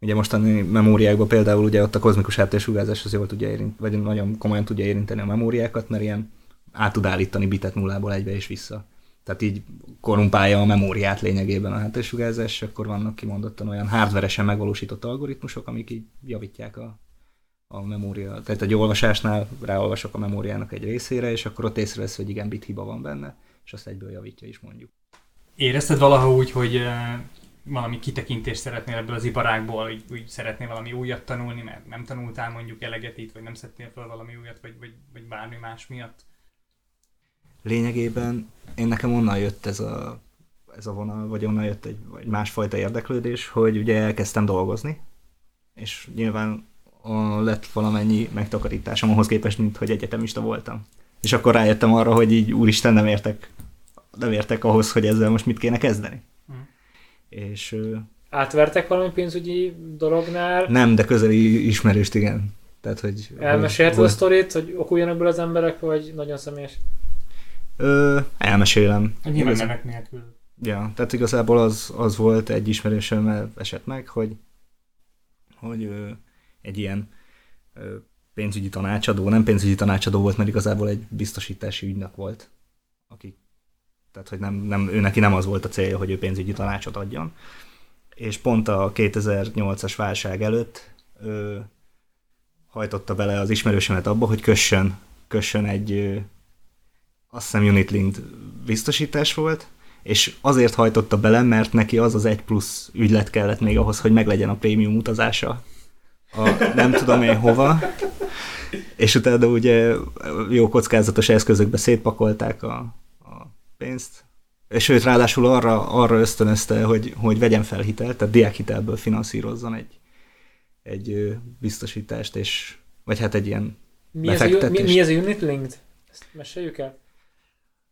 Ugye mostani memóriákban például ugye ott a kozmikus háttérsugárzás az jól tudja érinteni, vagy nagyon komolyan tudja érinteni a memóriákat, mert ilyen át tud állítani bitet nullából egybe és vissza. Tehát így korumpálja a memóriát lényegében a háttérsugárzás, és akkor vannak kimondottan olyan hardveresen megvalósított algoritmusok, amik így javítják a, a memória. Tehát egy olvasásnál ráolvasok a memóriának egy részére, és akkor ott észrevesz, hogy igen, bit hiba van benne, és azt egyből javítja is mondjuk. Érezted valaha úgy, hogy valami kitekintést szeretnél ebből az iparágból, úgy, úgy szeretnél valami újat tanulni, mert nem tanultál mondjuk eleget itt, vagy nem szedtél fel valami újat, vagy, vagy, vagy bármi más miatt? lényegében én nekem onnan jött ez a, ez a vonal, vagy onnan jött egy, egy másfajta érdeklődés, hogy ugye elkezdtem dolgozni, és nyilván a, lett valamennyi megtakarításom ahhoz képest, mint hogy egyetemista voltam. És akkor rájöttem arra, hogy így úristen nem értek, nem értek ahhoz, hogy ezzel most mit kéne kezdeni. Mhm. és Átvertek valami pénzügyi dolognál? nem, de közeli ismerőst igen. Tehát, hogy... Elmesélheted a sztorit, hogy okuljanak ebből az emberek, vagy nagyon személyes? Ö, elmesélem. Nyilván Igaz- nevek nélkül. Ja, tehát igazából az, az volt egy ismerősömmel esett meg, hogy, hogy ö, egy ilyen ö, pénzügyi tanácsadó, nem pénzügyi tanácsadó volt, mert igazából egy biztosítási ügynök volt, aki, tehát hogy nem, nem, ő neki nem az volt a célja, hogy ő pénzügyi tanácsot adjon. És pont a 2008-as válság előtt ö, hajtotta bele az ismerősömet abba, hogy kössön, kössön egy, azt hiszem Unitlinked biztosítás volt, és azért hajtotta bele, mert neki az az egy plusz ügylet kellett még ahhoz, hogy meglegyen a prémium utazása. A nem tudom én hova. És utána ugye jó kockázatos eszközökbe szétpakolták a, a pénzt. És őt ráadásul arra, arra ösztönözte, hogy, hogy vegyen fel hitelt, tehát diákhitelből finanszírozzon egy, egy biztosítást, és vagy hát egy ilyen Mi ez, a, mi, mi ez a Unit Linked? Ezt meséljük el?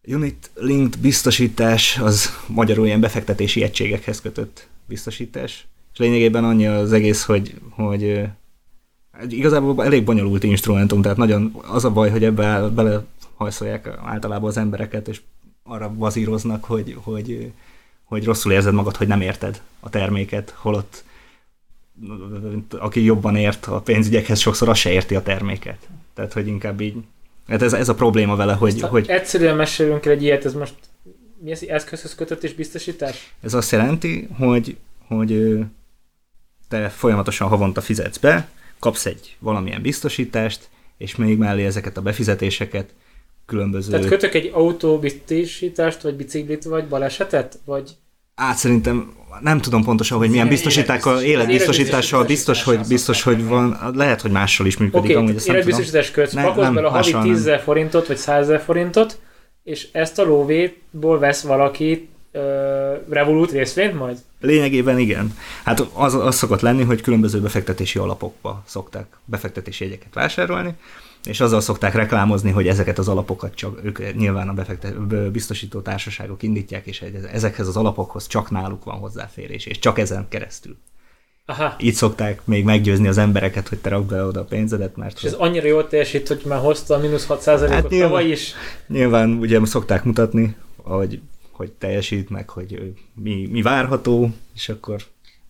Unit Linked biztosítás az magyarul ilyen befektetési egységekhez kötött biztosítás. És lényegében annyi az egész, hogy, hogy igazából elég bonyolult instrumentum, tehát nagyon az a baj, hogy ebbe belehajszolják általában az embereket, és arra vazíroznak, hogy, hogy, hogy rosszul érzed magad, hogy nem érted a terméket, holott aki jobban ért a pénzügyekhez, sokszor az se érti a terméket. Tehát, hogy inkább így Hát ez, ez a probléma vele, hogy, Ezt, hogy Egyszerűen mesélünk el egy ilyet, ez most mi ez eszközhöz kötött és biztosítás? Ez azt jelenti, hogy, hogy te folyamatosan havonta fizetsz be, kapsz egy valamilyen biztosítást, és még mellé ezeket a befizetéseket különböző... Tehát kötök egy autóbiztosítást, vagy biciklit, vagy balesetet? Vagy Át szerintem nem tudom pontosan, hogy milyen ilyen biztosítákkal, életbiztosítás. életbiztosítással biztos, hogy biztos, hogy van, lehet, hogy mással is működik, Oké, okay, életbiztosítás kötsz, pakolsz bele a havi mással nem. 10 000 forintot, vagy 100 000 forintot, és ezt a lóvétból vesz valaki ö, Revolut részvényt majd? Lényegében igen. Hát az, az szokott lenni, hogy különböző befektetési alapokba szokták befektetési jegyeket vásárolni, és azzal szokták reklámozni, hogy ezeket az alapokat csak ők nyilván a befektet, biztosító társaságok indítják, és ezekhez az alapokhoz csak náluk van hozzáférés, és csak ezen keresztül. Aha. Így szokták még meggyőzni az embereket, hogy te rakd be oda a pénzedet, mert És ez annyira jól teljesít, hogy már hozta a mínusz 6 ot Hát nyilván. tavaly is. nyilván ugye szokták mutatni, hogy, hogy teljesít, meg hogy mi, mi várható, és akkor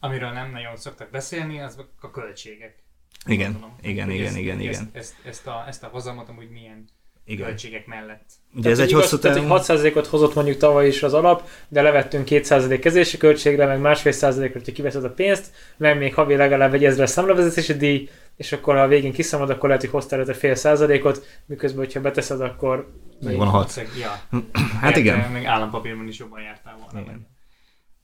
Amiről nem nagyon szoktak beszélni, az a költségek. Igen, Gondolom. igen, Hogy igen, ezt, igen, igen, Ezt, ezt, a, ezt a hozamot amúgy milyen igen. költségek mellett. Ugye ez Tehát, egy hogy hosszú hogy 6%-ot hozott mondjuk tavaly is az alap, de levettünk 2% kezési költségre, meg másfél százalékra, hogyha kiveszed a pénzt, meg még havi legalább egy ezres számlavezetési díj, és akkor ha a végén kiszámolod, akkor lehet, hogy hoztál előtte fél százalékot, miközben, hogyha beteszed, akkor Megvan a hat. Ja. Hát igen. Meg- Meg állampapírban is jobban jártál volna. Igen.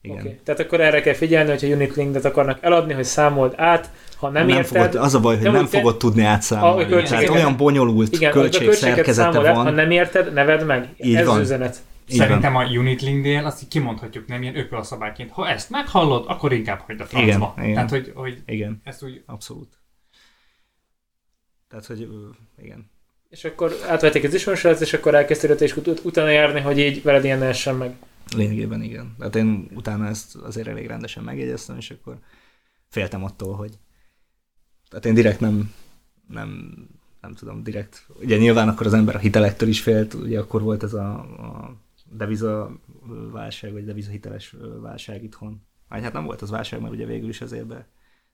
Igen. Okay. Tehát akkor erre kell figyelni, hogyha Unit Linket akarnak eladni, hogy számold át, ha nem, nem érted, fogod, az a baj, hogy Nem, te- fogod tudni A átszámolni. költségeket- Tehát olyan bonyolult igen, a költségszerkezete át, ha van. nem érted, neved meg. Így Ez van. üzenet. Így van. Szerintem a Unit Linknél azt így kimondhatjuk nem ilyen ökölszabályként. Ha ezt meghallod, akkor inkább hagyd a francba. Igen, igen. Tehát, hogy, hogy Igen, ezt úgy abszolút. Tehát, hogy igen. És akkor átvették az ismerősödet, és akkor elkezdtél is ut- utána járni, hogy így veled ilyen essen meg. Lényegében igen. Tehát én utána ezt azért elég rendesen megjegyeztem, és akkor féltem attól, hogy tehát én direkt nem, nem, nem tudom, direkt, ugye nyilván akkor az ember a hitelektől is félt, ugye akkor volt ez a, a deviza válság, vagy deviza hiteles válság itthon. Vagy hát nem volt az válság, mert ugye végül is azért be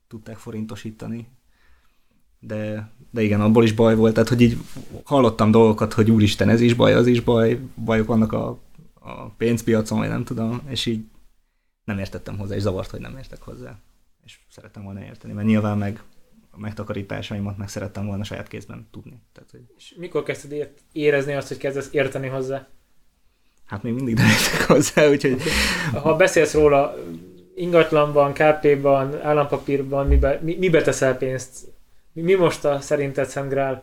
tudták forintosítani. De, de igen, abból is baj volt, tehát hogy így hallottam dolgokat, hogy úristen, ez is baj, az is baj, bajok vannak a, a pénzpiacon, vagy nem tudom, és így nem értettem hozzá, és zavart, hogy nem értek hozzá. És szerettem volna érteni, mert nyilván meg megtakarításaimat meg szerettem volna saját kézben tudni. Tehát, hogy És mikor kezdted érezni azt, hogy kezdesz érteni hozzá? hát még mindig nem értek hozzá, úgyhogy Ha beszélsz róla ingatlanban, KP-ban, állampapírban, mibe, mi, mibe teszel pénzt? Mi, mi most a szerinted Szent Grál?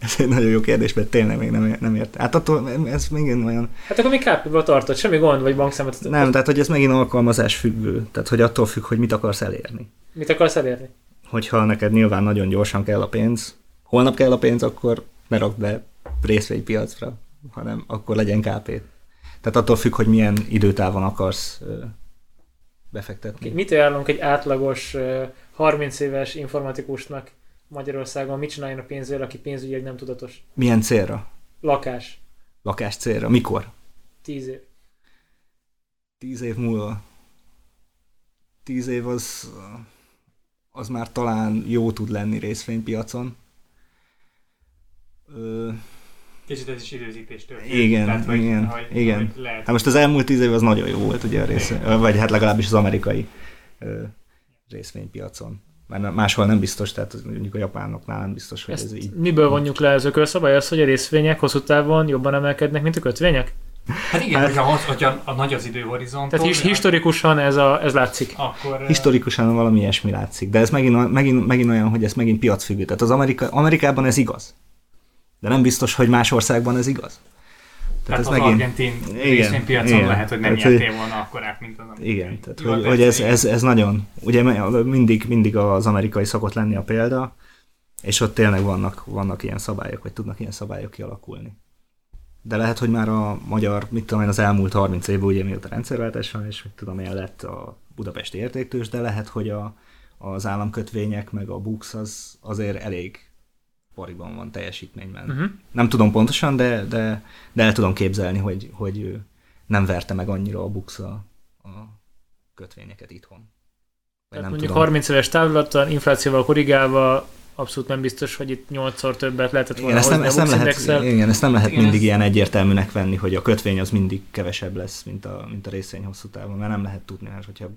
Ez egy nagyon jó kérdés, mert tényleg még nem, nem ért. Hát attól ez még olyan Hát akkor mi KP-ba tartod, semmi gond, vagy bankszámot. Nem, tehát hogy ez megint alkalmazás függő. Tehát, hogy attól függ, hogy mit akarsz elérni. Mit akarsz elérni? Hogyha neked nyilván nagyon gyorsan kell a pénz, holnap kell a pénz, akkor ne rakd be részvénypiacra, hanem akkor legyen KP. Tehát attól függ, hogy milyen időtávon akarsz befektetni. Mit ajánlunk egy átlagos ö, 30 éves informatikusnak Magyarországon? Mit csináljon a pénzével, aki pénzügyileg nem tudatos? Milyen célra? Lakás. Lakás célra? Mikor? 10 év. Tíz év múlva. Tíz év az, az már talán jó tud lenni részvénypiacon. Ö, Kicsit ez is időzítéstől. Igen, Tehát, hogy, igen, hogy, igen. Hogy lehet, hát most az elmúlt tíz év az nagyon jó volt ugye a rész, vagy hát legalábbis az amerikai ö, részvénypiacon. Mert máshol nem biztos, tehát mondjuk a japánoknál nem biztos, hogy ez Ezt így. miből vonjuk le az ökölszabály? Az, hogy a részvények hosszú távon jobban emelkednek, mint a kötvények? Hát igen, hogyha, hossz- hogyha a nagy az időhorizont. Tehát his- historikusan ez, a, ez látszik. Akkor... Historikusan valami ilyesmi látszik, de ez megint, megint, megint olyan, hogy ez megint piacfüggő. Tehát az Amerika, Amerikában ez igaz. De nem biztos, hogy más országban ez igaz. Tehát ez az argentin részvénypiacon igen. lehet, hogy nem Tehát, hogy- nyertél volna akkorát, mint az amerikai. Igen, tehát hogy, hogy ez, igen. ez, ez nagyon, ugye mindig, mindig az amerikai szokott lenni a példa, és ott tényleg vannak, vannak ilyen szabályok, vagy tudnak ilyen szabályok kialakulni. De lehet, hogy már a magyar, mit tudom én, az elmúlt 30 évben, ugye mióta rendszerváltás van, és mit tudom én, lett a budapesti értéktős, de lehet, hogy a, az államkötvények, meg a books az azért elég pariban van teljesítményben. Uh-huh. Nem tudom pontosan, de, de, de el tudom képzelni, hogy, hogy ő nem verte meg annyira a buksz a, a kötvényeket itthon. Vagy Tehát nem mondjuk tudom. 30 éves távlattal, inflációval korrigálva, abszolút nem biztos, hogy itt 8-szor többet lehetett volna Igen, ezt nem, ezt nem lehet, igen, ezt nem lehet Igen, mindig ez- ilyen egyértelműnek venni, hogy a kötvény az mindig kevesebb lesz, mint a, mint a részvény hosszú távon, mert nem lehet tudni, mert hogyha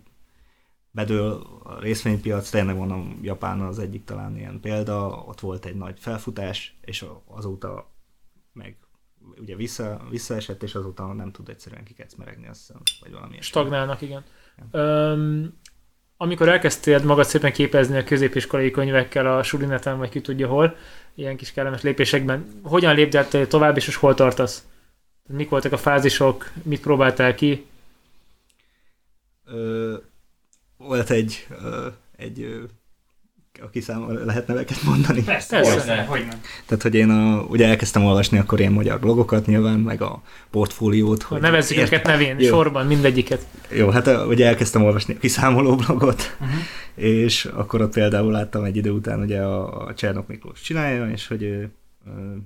bedől a részvénypiac, tényleg a Japán az egyik talán ilyen példa, ott volt egy nagy felfutás, és azóta meg ugye vissza, visszaesett, és azóta nem tud egyszerűen kikecmeregni, azt hiszem, vagy valami. Stagnálnak, igen. Öm, amikor elkezdtél magad szépen képezni a középiskolai könyvekkel a sulineten, vagy ki tudja hol, ilyen kis kellemes lépésekben, hogyan léptél tovább, és most hol tartasz? Mik voltak a fázisok, mit próbáltál ki? Ö, volt egy, egy aki szám, lehet neveket mondani. Persze, Persze. persze, hogy nem. Tehát, hogy én a, ugye elkezdtem olvasni akkor ilyen magyar blogokat nyilván, meg a portfóliót. Hogy Nevezzük ért- őket nevén, Jó. sorban, mindegyiket. Jó, hát ugye elkezdtem olvasni a kiszámoló blogot, Uh-huh. és akkor ott például láttam egy idő után, ugye a, a Csernok Miklós csinálja, és hogy ő, ő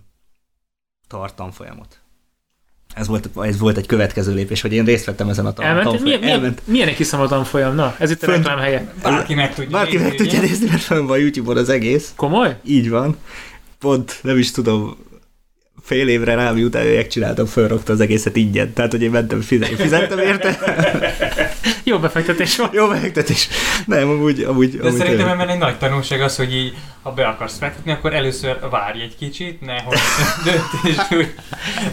tart tanfolyamot. Ez volt, ez volt egy következő lépés, hogy én részt vettem ezen a tan- Elment, tanfolyamon. milyen, milyen, Elment. milyen egy kiszámolatlan folyam? Na, ez itt a Fönt- reklám helye. Bárki meg tudja Bárki meg nézni, tudja ugye? nézni, mert fönn van YouTube-on az egész. Komoly? Így van. Pont, nem is tudom, fél évre rá, miután megcsináltam, fölrokta az egészet ingyen. Tehát, hogy én mentem, fizet, fizettem érte. Jó befektetés volt. Jó megtetés. Nem, amúgy, amúgy, De amúgy szerintem ebben egy nagy tanulság az, hogy így, ha be akarsz fektetni, akkor először várj egy kicsit, nehogy döntésül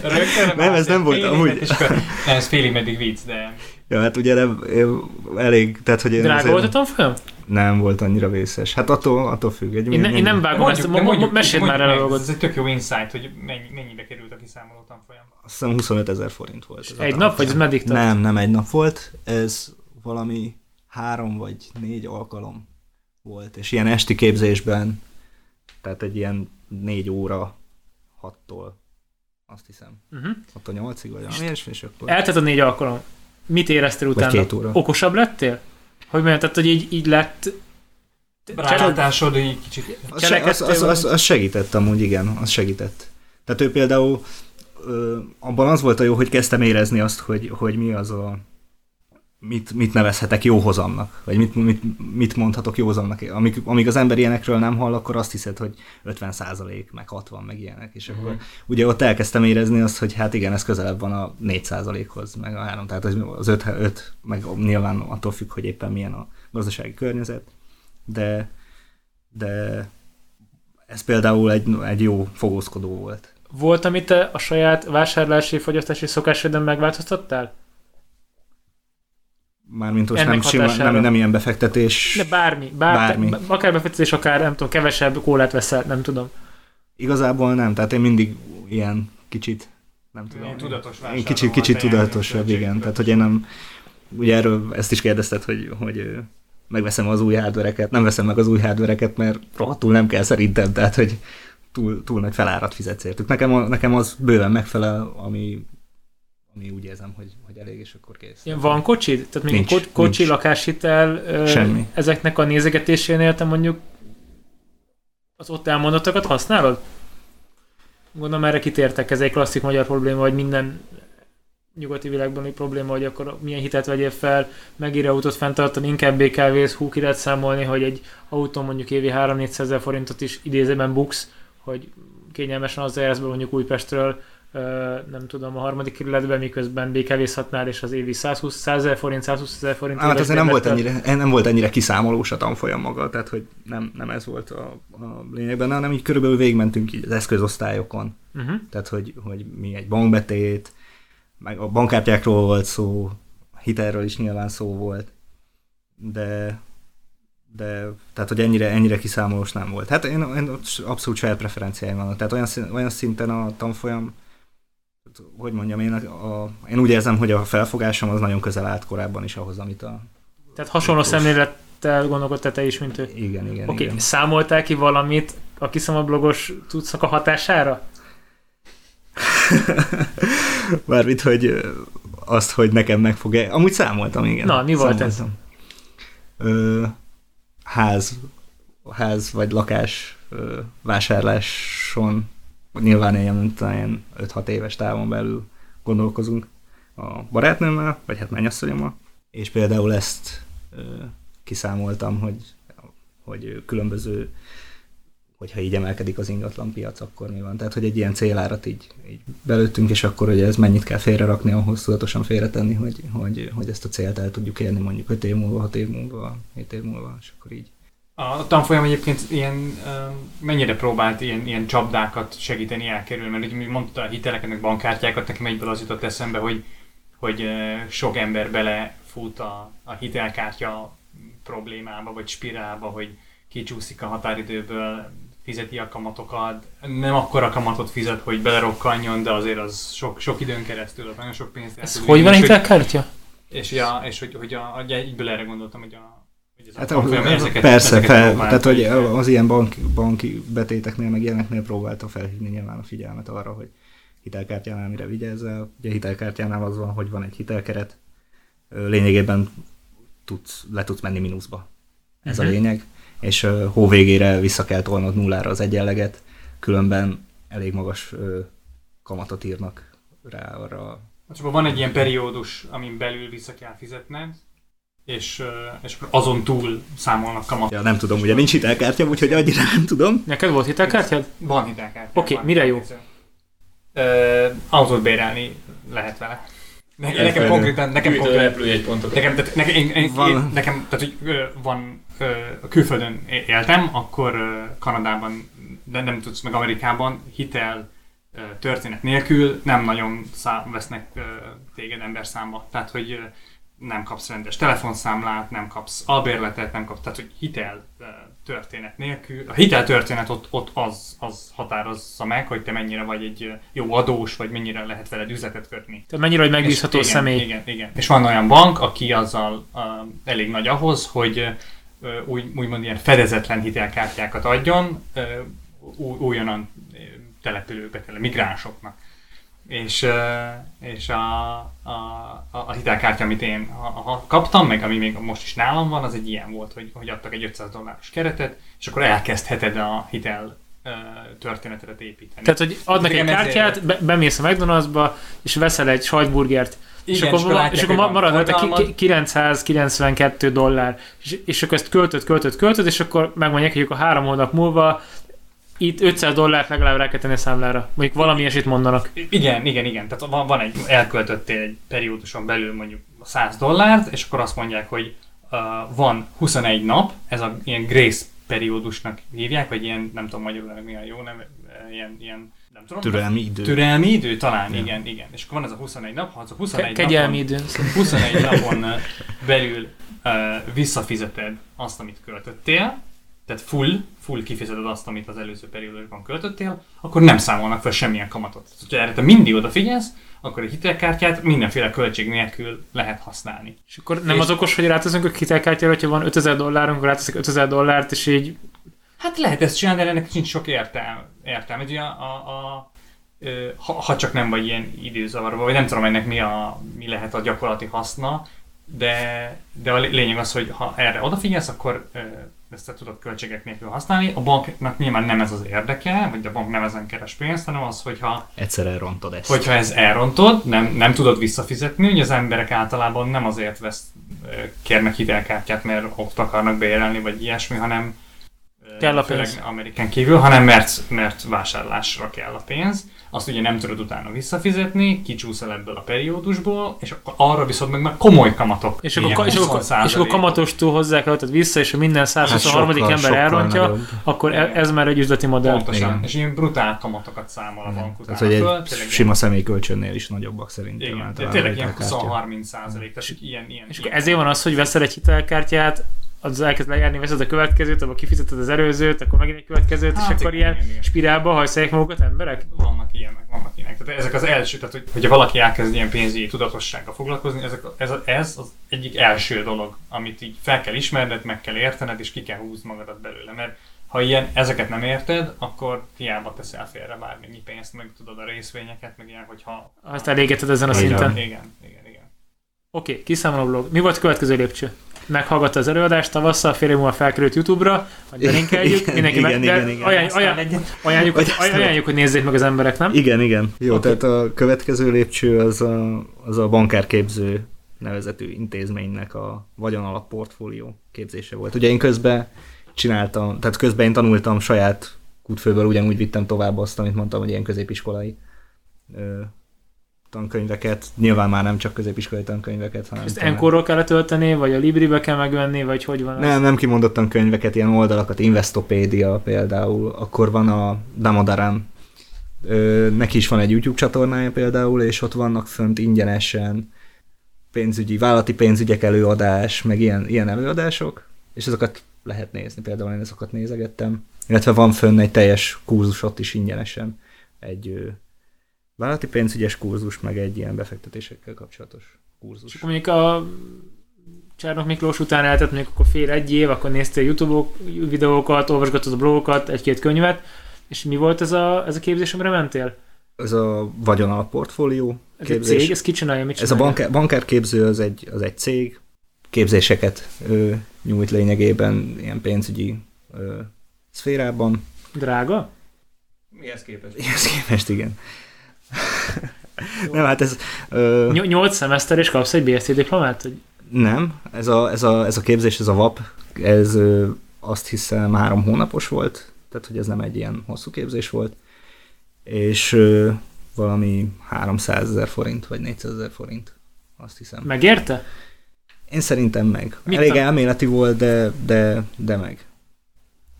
rögtön. Nem, ez nem volt, amúgy. és akkor, nem, ez fél év meddig vicc, de Ja, hát ugye nem, elég, tehát, hogy én Drága azért volt a tanfolyam? nem volt annyira vészes. Hát attól, attól függ. Egy Én, ne, én nem vágom ezt, de mo- mo- meséld már el a dolgot. Ez egy tök jó insight, hogy mennyi, mennyibe került a kiszámoló tanfolyam. Azt hiszem 25 ezer forint volt. ez Egy nap, vagy ez meddig tart? Nem, nem egy nap volt. Ez valami három vagy négy alkalom volt. És ilyen esti képzésben, tehát egy ilyen négy óra hattól, azt hiszem. Uh-huh. Attól nyolcig vagy valami ilyesmi, és akkor... Eltelt a négy alkalom. Mit éreztél Vagy utána? két óra. Okosabb lettél? Hogy mondjam, tehát, hogy így, így lett... Rálátásod így kicsit Az, az, az, az, az segített amúgy, igen, az segített. Tehát ő például ö, abban az volt a jó, hogy kezdtem érezni azt, hogy, hogy mi az a mit, mit nevezhetek jóhozamnak, vagy mit, mit, mit mondhatok jóhozamnak. Amíg, amíg az ember ilyenekről nem hall, akkor azt hiszed, hogy 50 meg 60, meg ilyenek, és akkor Mhm. ugye ott elkezdtem érezni azt, hogy hát igen, ez közelebb van a 4% hoz meg a 3, tehát az 5, 5 meg nyilván attól függ, hogy éppen milyen a gazdasági környezet, de, de ez például egy, egy jó fogózkodó volt. Volt, amit te a saját vásárlási, fogyasztási szokásodon megváltoztattál? Mármint most nem, sima, nem, nem ilyen befektetés. De bármi, bár, Bármi. Te, akár befektetés, akár nem tudom, kevesebb kólát veszel, nem tudom. Igazából nem, tehát én mindig ilyen kicsit, nem tudom. Ilyen tudatos Én kicsit, kicsit tudatosabb, igen. Tehát, hogy én nem, ugye erről ezt is kérdezted, hogy, hogy megveszem az új hardvereket, nem veszem meg az új hardvereket, mert rohadtul nem kell szerintem, tehát, hogy túl, túl nagy felárat fizetsz értük. Nekem, nekem az bőven megfelel, ami, ami úgy érzem, hogy, hogy elég, és akkor kész. Ja, van kocsid? Tehát még Nincs, nincs, kocsi, nincs. lakáshitel, ö, Semmi. ezeknek a nézegetésénél te mondjuk az ott elmondottakat használod? Gondolom erre kitértek, ez egy klasszik magyar probléma, hogy minden nyugati világban egy probléma, hogy akkor milyen hitelt vegyél fel, megírja autót fenntartani, inkább BKV-sz, hú, ki lehet számolni, hogy egy autó mondjuk évi 3-400 ezer forintot is idézőben buksz, hogy kényelmesen az be mondjuk Újpestről, nem tudom, a harmadik kerületben, miközben BKV-szhatnál, és az évi 120 100 ezer forint, 120 ezer forint. Hát azért nem volt, ennyire, nem volt ennyire kiszámolós a tanfolyam maga, tehát hogy nem, nem ez volt a, a lényegben, hanem így körülbelül végigmentünk így az eszközosztályokon. Uh-huh. Tehát, hogy, hogy mi egy bankbetét, meg a bankkártyákról volt szó, hitelről is nyilván szó volt, de, de tehát, hogy ennyire, ennyire kiszámolós nem volt. Hát én, én abszolút saját preferenciáim vannak. Tehát olyan, olyan szinten a tanfolyam, hogy mondjam, én, a, a, én úgy érzem, hogy a felfogásom az nagyon közel állt korábban is ahhoz, amit a... Tehát hasonló Biztos. szemlélettel gondolkodtál te is, mint ő. Igen, igen, Oké, igen. okay. számoltál ki valamit a kiszamablogos tudszak a hatására? Mármint, hogy azt, hogy nekem meg fog-e... Amúgy számoltam, igen. Na, mi volt ez? Számoltam. Ö, ház, ház vagy lakás ö, vásárláson, nyilván ilyen, mint ilyen 5-6 éves távon belül gondolkozunk a barátnőmmel, vagy hát mennyasszonyommal, és például ezt ö, kiszámoltam, hogy, hogy különböző hogyha így emelkedik az ingatlan piac, akkor mi van. Tehát, hogy egy ilyen célárat így, így belőttünk, és akkor, hogy ez mennyit kell félrerakni, ahhoz tudatosan félretenni, hogy, hogy, hogy ezt a célt el tudjuk érni mondjuk 5 év múlva, 6 év múlva, 7 év múlva, és akkor így. A tanfolyam egyébként ilyen, ö, mennyire próbált ilyen, ilyen csapdákat segíteni elkerülni, mert ugye mondta a hiteleket, meg bankkártyákat, nekem egyből az jutott eszembe, hogy, hogy ö, sok ember belefut a, a hitelkártya problémába, vagy spirálba, hogy kicsúszik a határidőből, fizeti a kamatokat, nem akkora kamatot fizet, hogy belerokkanjon, de azért az sok, sok időn keresztül, nagyon sok pénzt Ez hogy van hitelkártya? és, ja, és hogy, hogy a, ugye egyből erre gondoltam, hogy a a Hát ezeket, persze, ezeket fel, tehát hogy az ilyen banki, banki betéteknél, meg ilyeneknél próbálta felhívni nyilván a figyelmet arra, hogy hitelkártyánál mire vigyázzel. Ugye a hitelkártyánál az van, hogy van egy hitelkeret, lényegében tudsz, le tudsz menni mínuszba. Ez Mhm. a lényeg. És ö, hó végére vissza kell tolnod nullára az egyenleget, különben elég magas ö, kamatot írnak rá arra. Csak van egy ilyen periódus, amin belül vissza kell fizetned, és, és azon túl számolnak kamat. Ja, nem tudom, ugye nincs hitelkártya, úgyhogy annyira nem tudom. Neked volt hitelkártyád? Van hitelkártya. Oké, van mire jó? Ö, autót bérelni lehet vele. Ne, nekem Elfelejtő. konkrétan, nekem konkrétan, repülőjegypontokat. nekem, tehát, nekem, én, én, Van. én, nekem, tehát, hogy van, a külföldön éltem, akkor Kanadában, de nem tudsz meg Amerikában hitel történet nélkül nem nagyon szám, vesznek téged ember számba. Tehát, hogy nem kapsz rendes telefonszámlát, nem kapsz albérletet, nem kapsz, tehát, hogy hitel történet nélkül. A hitel történet ott, ott az, az határozza meg, hogy te mennyire vagy egy jó adós, vagy mennyire lehet veled üzletet kötni. Tehát mennyire vagy megbízható igen, személy? Igen, igen. És van olyan bank, aki azzal uh, elég nagy ahhoz, hogy uh, úgy, úgymond ilyen fedezetlen hitelkártyákat adjon uh, új, újonnan települőkbe, tele, migránsoknak. És, és a, a, a, a hitelkártya, amit én ha, ha kaptam, meg ami még most is nálam van, az egy ilyen volt, hogy, hogy adtak egy 500 dolláros keretet, és akkor elkezdheted a hitel történetet építeni. Tehát, hogy adnak egy kártyát, be, bemész a McDonald'sba, és veszel egy sajtburgert, és Igen, akkor, és akkor ma- látják, és akkor marad rajta ki- forgalmad. ki- 992 dollár, és, és akkor ezt költöd, költöd, költöd, és akkor megmondják, hogy akkor három hónap múlva itt 500 dollárt legalább rá kell tenni a számlára. Mondjuk valami ilyesmit mondanak. Igen, igen, igen. Tehát van, van egy, elköltöttél egy perióduson belül mondjuk 100 dollárt, és akkor azt mondják, hogy uh, van 21 nap, ez a ilyen grace periódusnak hívják, vagy ilyen, nem tudom magyarul mi a jó eh, ilyen, ilyen nem tudom. Türelmi idő. Türelmi idő, talán, Ja. igen, igen. És akkor van ez a 21 nap, ha az a Ke- 21 kegyelmi napon, időn. 21 napon uh, belül uh, visszafizeted azt, amit költöttél, tehát full, full kifizeted azt, amit az előző periódusban költöttél, akkor nem számolnak fel semmilyen kamatot. Tehát, hogyha erre te mindig odafigyelsz, akkor a hitelkártyát mindenféle költség nélkül lehet használni. És akkor nem És- az okos, hogy ráteszünk a hitelkártyára, hogyha van 5000 dollárunk, akkor ráteszek 5000 dollárt, és így Hát lehet ezt csinálni, de ennek nincs sok értelme. értelme. Ugye a, a, ö, ha, ha csak nem vagy ilyen időzavarban, vagy nem tudom ennek mi, a, mi lehet a gyakorlati haszna, de, de a lényeg az, hogy ha erre odafigyelsz, akkor ezt tudod költségek nélkül használni. A banknak nyilván nem ez az érdeke, vagy a bank nem ezen keres pénzt, hanem az, hogyha, Egyszer elrontod ezt. hogyha ez elrontod, nem, nem tudod visszafizetni, ugye az emberek általában nem azért vesz, kérnek hitelkártyát, mert ott akarnak beérelni, vagy ilyesmi, hanem Kell a főleg pénz. Amerikán kívül, hanem mert, mert vásárlásra kell a pénz. Azt ugye nem tudod utána visszafizetni, kicsúszol ebből a periódusból, és akkor arra viszont meg már komoly kamatok. És akkor, és, akkor, 20%. és akkor kamatostól hozzá kell tehát vissza, és ha minden 123. Hát sokkal- ember sokkal elrontja, nagyobb. akkor e- ez már egy üzleti modell. Pontosan. Igen. És ilyen brutál kamatokat számol a bank utána. Tehát, hogy egy tényleg sima személykölcsönnél is nagyobbak szerintem. Igen, tényleg ilyen a hitelkártya. 20-30 százalék, tehát ilyen, ilyen. És ilyen. akkor ezért van az, hogy veszel egy hitelkártyát, az elkezd lejárni, veszed a következőt, abban kifizeted az előzőt, akkor megint egy következőt, Hát és akkor ilyen igen, igen. spirálba hajszolják magukat emberek? Vannak ilyenek, vannak ilyenek. Tehát ezek az első, tehát hogy, hogyha valaki elkezd ilyen pénzügyi tudatossággal foglalkozni, ezek, ez, ez az egyik első dolog, amit így fel kell ismerned, meg kell értened, és ki kell húzni magadat belőle. Mert ha ilyen, ezeket nem érted, akkor hiába teszel félre bármennyi pénzt, meg tudod a részvényeket, meg ilyen, hogyha... Azt elégeted ezen a Igen. szinten. Igen, igen, igen. Oké, okay, kiszámoló blog. Mi volt a következő lépcső? Meghallgatta az előadást, tavasszal fél év múlva felkerült YouTube-ra, vagy belinkeljük, mindenki igen, meg, igen, de igen. ajánl, ajánl, egyet- ajánljuk, hogy, ajánljuk, hogy nézzék meg az emberek, nem? Igen, igen. Jó, okay. tehát a következő lépcső az a, az a bankárképző nevezetű intézménynek a vagyonalap portfólió képzése volt. Ugye én közben csináltam, tehát közben én tanultam saját kútfőből, ugyanúgy vittem tovább azt, amit mondtam, hogy ilyen középiskolai tankönyveket. Nyilván már nem csak középiskolai tankönyveket, hanem... Ezt Enkorról kell tölteni, vagy a Libribe kell megvenni, vagy hogy van ez? Nem, nem kimondottan könyveket, ilyen oldalakat, Investopedia például, akkor van a Damodaran, ö, neki is van egy YouTube csatornája például, és ott vannak fönt ingyenesen pénzügyi, vállalati pénzügyek előadás, meg ilyen, ilyen előadások, és azokat lehet nézni, például én azokat nézegettem, illetve van fönn egy teljes kurzus ott is ingyenesen, egy vállalati pénzügyes kurzus, meg egy ilyen befektetésekkel kapcsolatos kurzus. És akkor mondjuk a Csárnok Miklós után eltett mondjuk akkor fél egy év, akkor néztél YouTube videókat, olvasgattad a blogokat, egy-két könyvet, és mi volt ez a, ez a képzés, amire mentél? Ez a vagyonalap portfólió Ez egy képzés. cég, ez ki csinálja, mit Ez a csinálja? bankár, bankárképző az egy, az egy cég, képzéseket ö, nyújt lényegében ilyen pénzügyi ö, szférában. Drága? Mihez képest? Ehhez képest igen. nem, hát ez... Ö, Ny- nyolc szemeszter és kapsz egy BSC diplomát? Hogy nem, ez a, ez, a, ez a képzés, ez a VAP, ez ö, azt hiszem három hónapos volt, tehát hogy ez nem egy ilyen hosszú képzés volt, és ö, valami 300 ezer forint, vagy 400 ezer forint, azt hiszem. megérte? Én szerintem meg. Mit Elég tan- elméleti volt, de, de, de meg.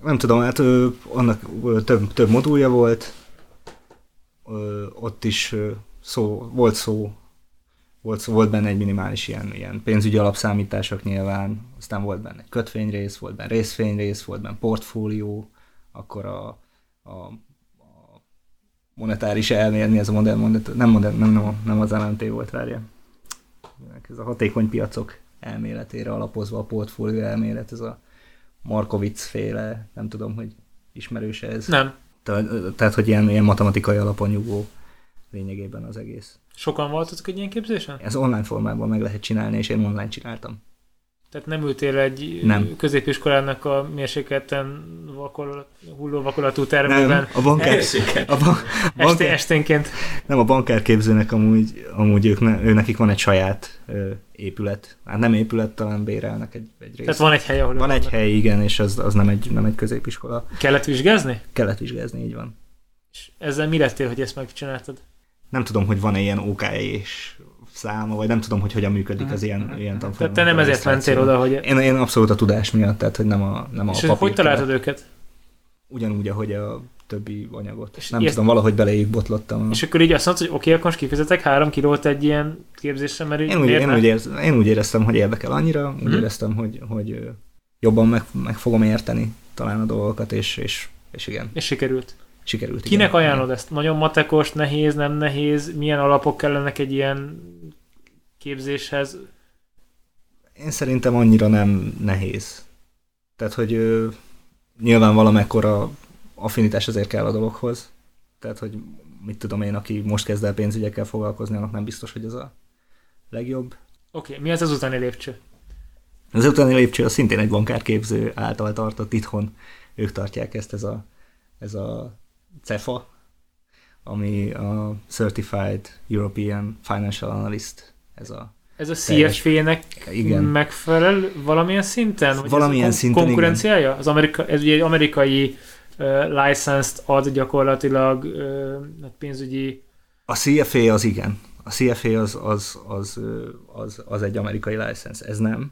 Nem tudom, hát ö, annak ö, több, több modulja volt, ott is szó, volt szó, volt, szó, volt benne egy minimális ilyen, ilyen pénzügyi alapszámítások nyilván, aztán volt benne kötvényrész, volt benne részvényrész, volt benne portfólió, akkor a, a monetáris elmérni, ez a modern, monet, nem, modern, nem, nem, nem az LMT volt, várja. Ez a hatékony piacok elméletére alapozva a portfólió elmélet, ez a Markovic féle, nem tudom, hogy ismerős ez. Nem. Tehát, hogy ilyen, ilyen matematikai alapon nyugvó lényegében az egész. Sokan voltatok egy ilyen képzésen? Ez online formában meg lehet csinálni, és én online csináltam. Tehát nem ültél egy Nem. középiskolának a mérsékelten vakol, hulló vakolatú termében Nem, a bankár, a ban, este, bankár, esténként. nem a bankárképzőnek amúgy, amúgy ők ne, ő nekik van egy saját ö, épület. Hát nem épület, talán bérelnek egy, egy részt. Tehát van egy hely, ahol van egy hely, igen, és az, az nem, egy, nem egy középiskola. Kellett vizsgázni? Kellett vizsgázni, így van. És ezzel mi lettél, hogy ezt megcsináltad? Nem tudom, hogy van-e ilyen OK és száma, vagy nem tudom, hogy hogyan működik az ilyen, ilyen tanfolyam. Tehát te nem ezért mentél oda, hogy... Én, én abszolút a tudás miatt, tehát hogy nem a, nem a És papír hogy találtad őket? Ugyanúgy, ahogy a többi anyagot. És nem ilyet- tudom, valahogy beléjük botlottam. És akkor így azt mondod, hogy oké, akkor most kifizetek három kilót egy ilyen képzésre, mert Én úgy, én, úgy érez, én úgy éreztem, hogy érdekel annyira, úgy Mhm. éreztem, hogy, hogy jobban meg, meg fogom érteni talán a dolgokat, és, és, és igen, És sikerült. Sikerült. Kinek igen. ajánlod ezt? Nagyon matekos, nehéz, nem nehéz? Milyen alapok kellenek egy ilyen képzéshez? Én szerintem annyira nem nehéz. Tehát, hogy ö, nyilván valamekkora affinitás azért kell a dologhoz. Tehát, hogy mit tudom én, aki most kezd el pénzügyekkel foglalkozni, annak nem biztos, hogy ez a legjobb. Oké, okay, mi az az utáni lépcső? Az utáni lépcső az szintén egy bankárképző által tartott itthon. Ők tartják ezt, ez a, ez a CEFA, ami a Certified European Financial Analyst, ez a ez a CFP-nek Igen. megfelel valamilyen szinten? Vagy Valamilyen ez szinten, konkurenciája? Az Amerika, ez ugye egy amerikai uh, license ad gyakorlatilag uh, pénzügyi... A CFA az igen. A CFA az, az, az, az, az egy amerikai license, ez nem,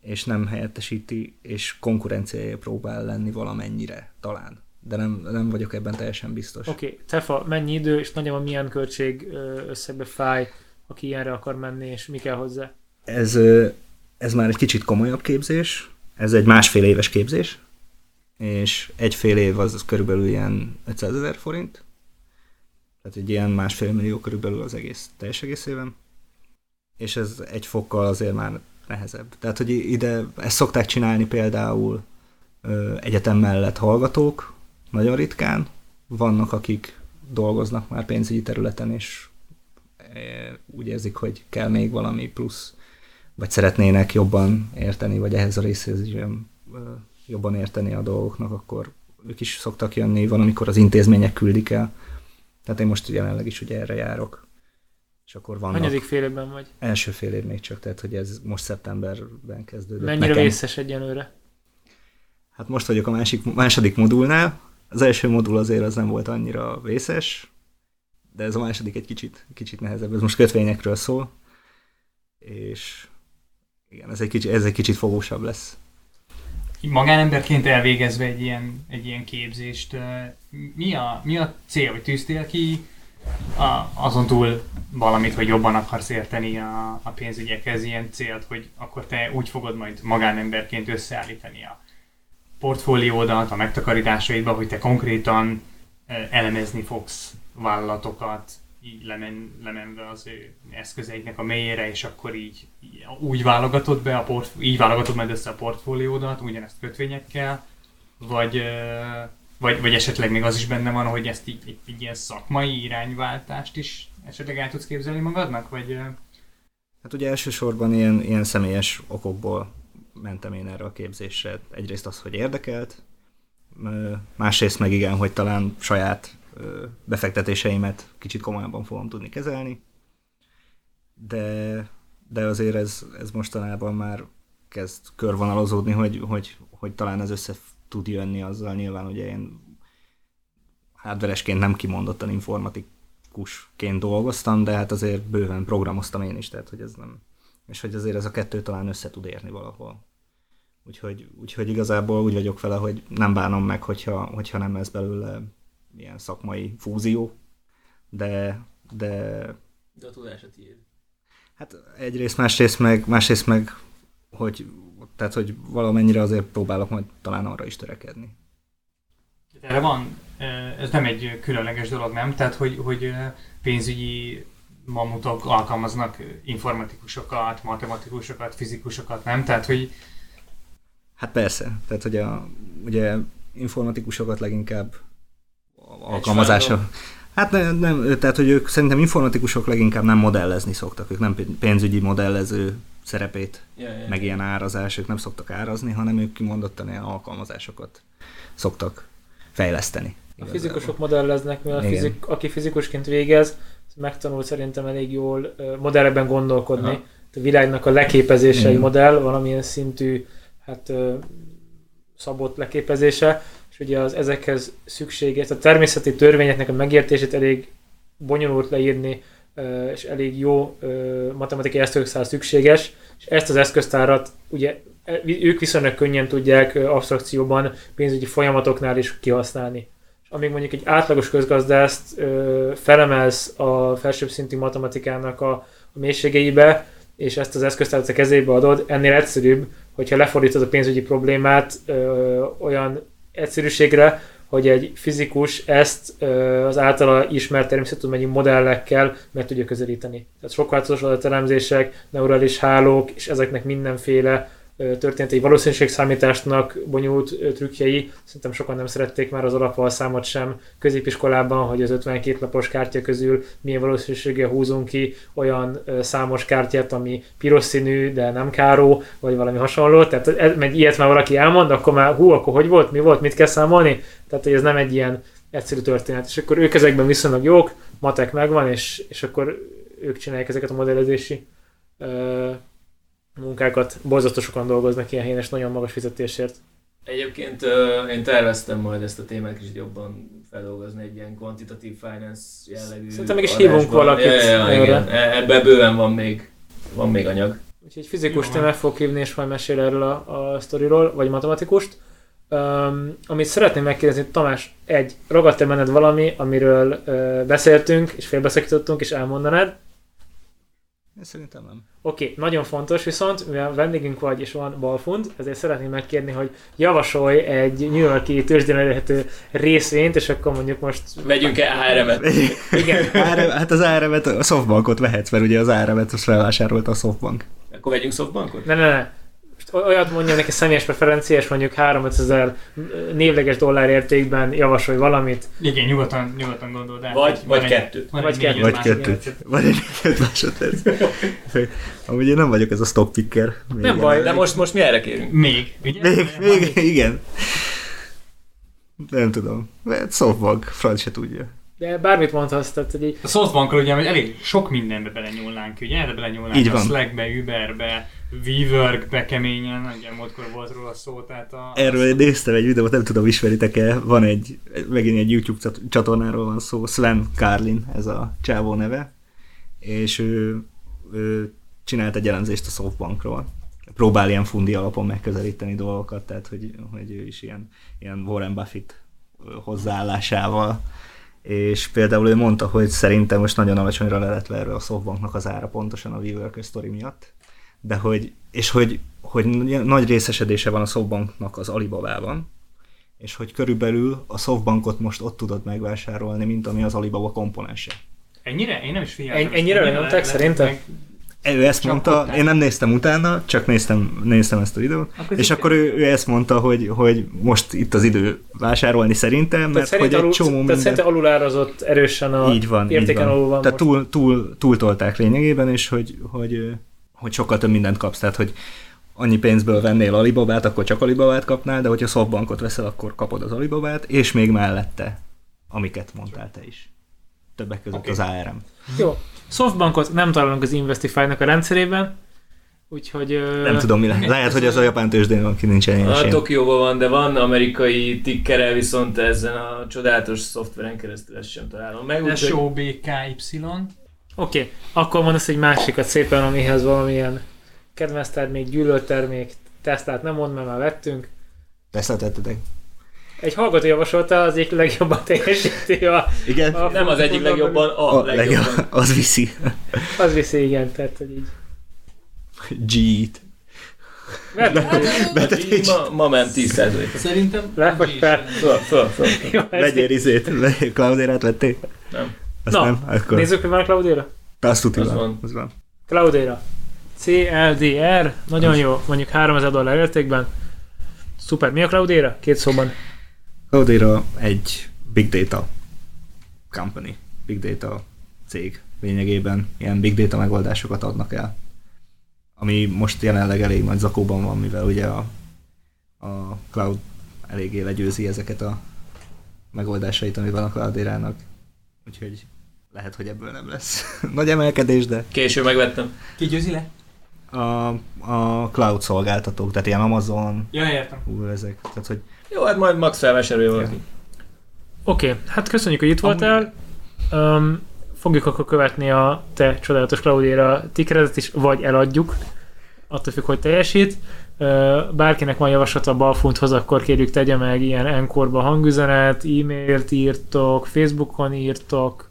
és nem helyettesíti, és konkurenciája próbál lenni valamennyire, talán. De nem, nem vagyok ebben teljesen biztos. Oké, okay. Tefa, mennyi idő és nagyjából milyen költség összegbe fáj, aki ilyenre akar menni, és mi kell hozzá? Ez, ez már egy kicsit komolyabb képzés, ez egy másfél éves képzés, és egy fél év az körülbelül ilyen 500 ezer forint, tehát egy ilyen másfél millió körülbelül az egész teljes egészében, és ez egy fokkal azért már nehezebb. Tehát, hogy ide ezt szokták csinálni például egyetem mellett hallgatók, nagyon ritkán, vannak, akik dolgoznak már pénzügyi területen, és e, úgy érzik, hogy kell még valami plusz, vagy szeretnének jobban érteni, vagy ehhez a részhez jobban érteni a dolgoknak, akkor ők is szoktak jönni, van, amikor az intézmények küldik el. Tehát én most jelenleg is ugye erre járok. És akkor vannak... Hanyadik fél évben vagy? Első fél év még csak, tehát hogy ez most szeptemberben kezdődött. Mennyire nekem. vészes egyenlőre? Hát most vagyok a másik, második modulnál. Az első modul azért az nem volt annyira vészes, de ez a második egy kicsit, kicsit nehezebb. Ez most kötvényekről szól, és igen, ez egy kicsit, ez egy kicsit fogósabb lesz. Magánemberként elvégezve egy ilyen, egy ilyen képzést, mi a, mi a cél, vagy tűztél ki a, azon túl valamit, hogy jobban akarsz érteni a, a pénzügyekhez, ilyen célt, hogy akkor te úgy fogod majd magánemberként összeállítani a portfóliódat, a megtakarításaidba, hogy te konkrétan elemezni fogsz vállalatokat, így lemen, lemenve az ő eszközeiknek a mélyére, és akkor így, így úgy válogatod be a port, így válogatod majd össze a portfóliódat, ugyanezt kötvényekkel, vagy, vagy, vagy esetleg még az is benne van, hogy ezt így, így, így ilyen szakmai irányváltást is esetleg el tudsz képzelni magadnak, vagy Hát ugye elsősorban ilyen, ilyen személyes okokból mentem én erre a képzésre. Egyrészt az, hogy érdekelt, másrészt meg igen, hogy talán saját befektetéseimet kicsit komolyabban fogom tudni kezelni, de, de azért ez, ez mostanában már kezd körvonalazódni, hogy, hogy, hogy talán ez össze tud jönni azzal. Nyilván ugye én hardveresként nem kimondottan informatikusként dolgoztam, de hát azért bőven programoztam én is, tehát hogy ez nem... És hogy azért ez a kettő talán össze tud érni valahol. Úgyhogy, úgyhogy igazából úgy vagyok vele, hogy nem bánom meg, hogyha, hogyha nem lesz belőle ilyen szakmai fúzió, de, de De a tudás a tiéd. hát egyrészt, másrészt meg, másrészt meg hogy, tehát, hogy valamennyire azért próbálok majd talán arra is törekedni. erre van, ez nem egy különleges dolog, nem? Tehát, hogy, hogy pénzügyi mamutok alkalmaznak informatikusokat, matematikusokat, fizikusokat, nem? Tehát, hogy Hát persze, tehát hogy a, ugye informatikusokat leginkább alkalmazása. Hát nem, nem, tehát hogy ők szerintem informatikusok leginkább nem modellezni szoktak, ők nem pénzügyi modellező szerepét, ja, ja. meg ilyen árazás, ők nem szoktak árazni, hanem ők kimondottan ilyen alkalmazásokat szoktak fejleszteni. A fizikusok modelleznek, mivel a fizik, aki fizikusként végez, megtanul szerintem elég jól modellekben gondolkodni. Aha. A világnak a leképezése egy modell, valamilyen szintű hát, szabott leképezése, és ugye az ezekhez szükséges, a természeti törvényeknek a megértését elég bonyolult leírni, és elég jó matematikai eszköztár szükséges, és ezt az eszköztárat ugye e- ők viszonylag könnyen tudják abstrakcióban pénzügyi folyamatoknál is kihasználni. És amíg mondjuk egy átlagos közgazdászt ö, felemelsz a felsőbb szintű matematikának a, a mélységeibe, és ezt az eszköztárat a kezébe adod, ennél egyszerűbb, hogyha lefordítod a pénzügyi problémát ö, olyan egyszerűségre, hogy egy fizikus ezt ö, az általa ismert természettudományi modellekkel meg tudja közelíteni. Tehát sok változatos adatelemzések, neurális hálók, és ezeknek mindenféle egy valószínűségszámításnak bonyolult trükkjei. Szerintem sokan nem szerették már az alapvalszámot sem középiskolában, hogy az 52 lapos kártya közül milyen valószínűséggel húzunk ki olyan számos kártyát, ami piros színű, de nem káró, vagy valami hasonló. Tehát ez, egy ilyet már valaki elmond, akkor már hú, akkor hogy volt, mi volt, mit kell számolni? Tehát, hogy ez nem egy ilyen egyszerű történet. És akkor ők ezekben viszonylag jók, matek megvan, és, és akkor ők csinálják ezeket a modellezési munkákat. Borzasztó sokan dolgoznak ilyen helyen, és nagyon magas fizetésért. Egyébként én terveztem majd ezt a témát kicsit jobban feldolgozni egy ilyen quantitative finance jellegű Szerintem meg is adásban. hívunk valakit Ja, ja, ja, igen. E- Ebben bőven van még, van még anyag. Úgyhogy fizikust meg fog hívni, és majd mesél erről a, a sztoriról, vagy matematikust. Um, amit szeretném megkérdezni, Tamás, egy, ragadt-e benned valami, amiről uh, beszéltünk, és félbeszakítottunk, és elmondanád? Én szerintem nem. Oké, okay, nagyon fontos viszont, mivel vendégünk vagy és van balfund, ezért szeretném megkérni, hogy javasolj egy New Yorki tőzsdén elérhető részvényt, és akkor mondjuk most... Vegyünk-e ARM-et? Igen. ARM, hát az ARM-et, a Softbankot vehetsz, mert ugye az ARM-et azt felvásárolta a Softbank. Akkor vegyünk softbankot? Ne, ne, ne. Olyat mondja neki személyes preferencia, és mondjuk 3 ezer névleges dollár értékben javasolj valamit. Igen, nyugodtan, nyugodtan gondold el. Vagy- vagy kettőt. Vagy kettőt. Vagy kettőt. Vagy egy négy másodperc. Amúgy én nem vagyok ez a stock picker. Még Nem baj. De most, most mi erre kérünk? Még, ugye? Még, még, igen. Nem tudom. Mert Softbank, franc se tudja. De bármit mondhatsz, tehát hogy így, A Softbankról ugye, hogy elég sok mindenbe belenyúlnánk, ugye? Erre belenyúlnánk Így a van. Slackbe, Uberbe, WeWorkbe keményen, ugye múltkor volt róla szó, tehát a... Erről én néztem egy videót, nem tudom, ismeritek-e, van egy, megint egy YouTube csatornáról van szó, Sven Carlin, ez a csávó neve, és ő, ő csinált egy elemzést a Softbankról. Próbál ilyen fundi alapon megközelíteni dolgokat, tehát hogy, hogy ő is ilyen, ilyen Warren Buffett hozzáállásával. És például ő mondta, hogy szerintem most nagyon alacsonyra le lett verve a Softbanknak az ára pontosan a WeWork sztori miatt, de hogy, és hogy, hogy nagy részesedése van a Softbanknak az Alibabában, és hogy körülbelül a Softbankot most ott tudod megvásárolni, mint ami az Alibaba komponense. Ennyire? Én nem is figyeltem. En- ennyire Ennyire lenyomták le- szerinted? meg- Ő ezt Csak mondta, áll. én nem néztem utána, csak néztem, néztem ezt a videót, Akkor és akkor ő, ő ezt mondta, hogy, hogy most itt az idő vásárolni szerintem, tehát, mert hogy szerint egy alul, csomó tehát minden... szerintem alulárazott erősen a így van, így értéken alul van. van Tehát most. túl, túl, túltolták lényegében, és hogy, hogy, hogy sokkal több mindent kapsz. Tehát, hogy annyi pénzből vennél Alibabát, akkor csak Alibabát kapnál, de hogyha Softbankot veszel, akkor kapod az Alibabát, és még mellette, amiket mondtál te is. Többek között okay. az ARM. Jó. Softbankot nem találunk az Investify-nak a rendszerében, úgyhogy... ö, Nem tudom, mi lehet. Lehet, hogy az a japán tőzsdén van, ki nincsen ilyen A. Tokióban van, de van amerikai tikkere, viszont ezen a csodálatos szoftveren keresztül ezt sem találom meg. úgyhogy- SOBKY. Oké, okay. akkor mondasz egy másikat szépen, amihez valamilyen kedvenc termék, gyűlölt termék, Teslát nem mond, mert már vettünk. Teszeltettetek. Egy hallgató javasolta az egyik legjobban teljesítő, a, Igen? a Nem az egyik legjobban, a, A legjobban. legjobb, az viszi. Az viszi, igen, tehát hogy így. G-t. Mert, Így Ma, ma ment 10%-ra. Szerintem... Le vagy fel? Föl, föl, föl. Vegyél izét, le- Cloudera-t vettél? Nem. Azt Na, nem? Akkor Nézzük, hogy van a Cloudera. azt. Az van. van. Az van. Cloudera. CLDR, nagyon jó, mondjuk 3000 dollár értékben. Szuper, mi a Cloudera? Két szóban. Cloudera egy big data company, big data cég lényegében ilyen big data megoldásokat adnak el. Ami most jelenleg elég nagy zakóban van, mivel ugye a, a cloud eléggé legyőzi ezeket a megoldásait, ami van a Cloudera-nak. Úgyhogy lehet, hogy ebből nem lesz nagy emelkedés, de Később megvettem. Ki győzi le? a, a cloud szolgáltatók, tehát ilyen Amazon, Ja, értem. Google ezek, tehát hogy Jó, hát majd max felvásárolja valaki. Oké, okay, hát köszönjük, hogy itt voltál. Um, fogjuk akkor követni a te csodálatos Claudéra tikeredet is, vagy eladjuk. Attól függ, hogy teljesít. Uh, bárkinek van javaslata a Balfunthoz, akkor kérjük tegye meg ilyen enkorba hangüzenet, e-mailt írtok, Facebookon írtok,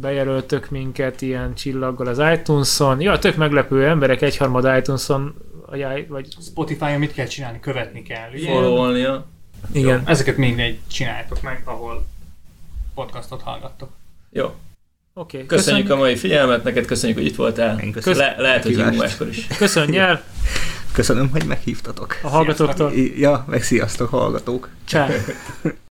bejelöltök minket ilyen csillaggal az iTunes-on. Ja, tök meglepő emberek egyharmad iTunes-on, vagy, Spotify-on mit kell csinálni? Követni kell, ugye? Followolnia. igen. Ezeket mindegy csináljátok meg, ahol podcastot hallgattok. Jó. Oké, okay, Köszönjük a mai figyelmet, neked köszönjük, hogy itt voltál. én köszönöm. Le- lehet, hogy hívunk máskor is. Köszönjel! Köszönöm, hogy meghívtatok. A hallgatóktól. Ja, meg sziasztok hallgatók. Csá.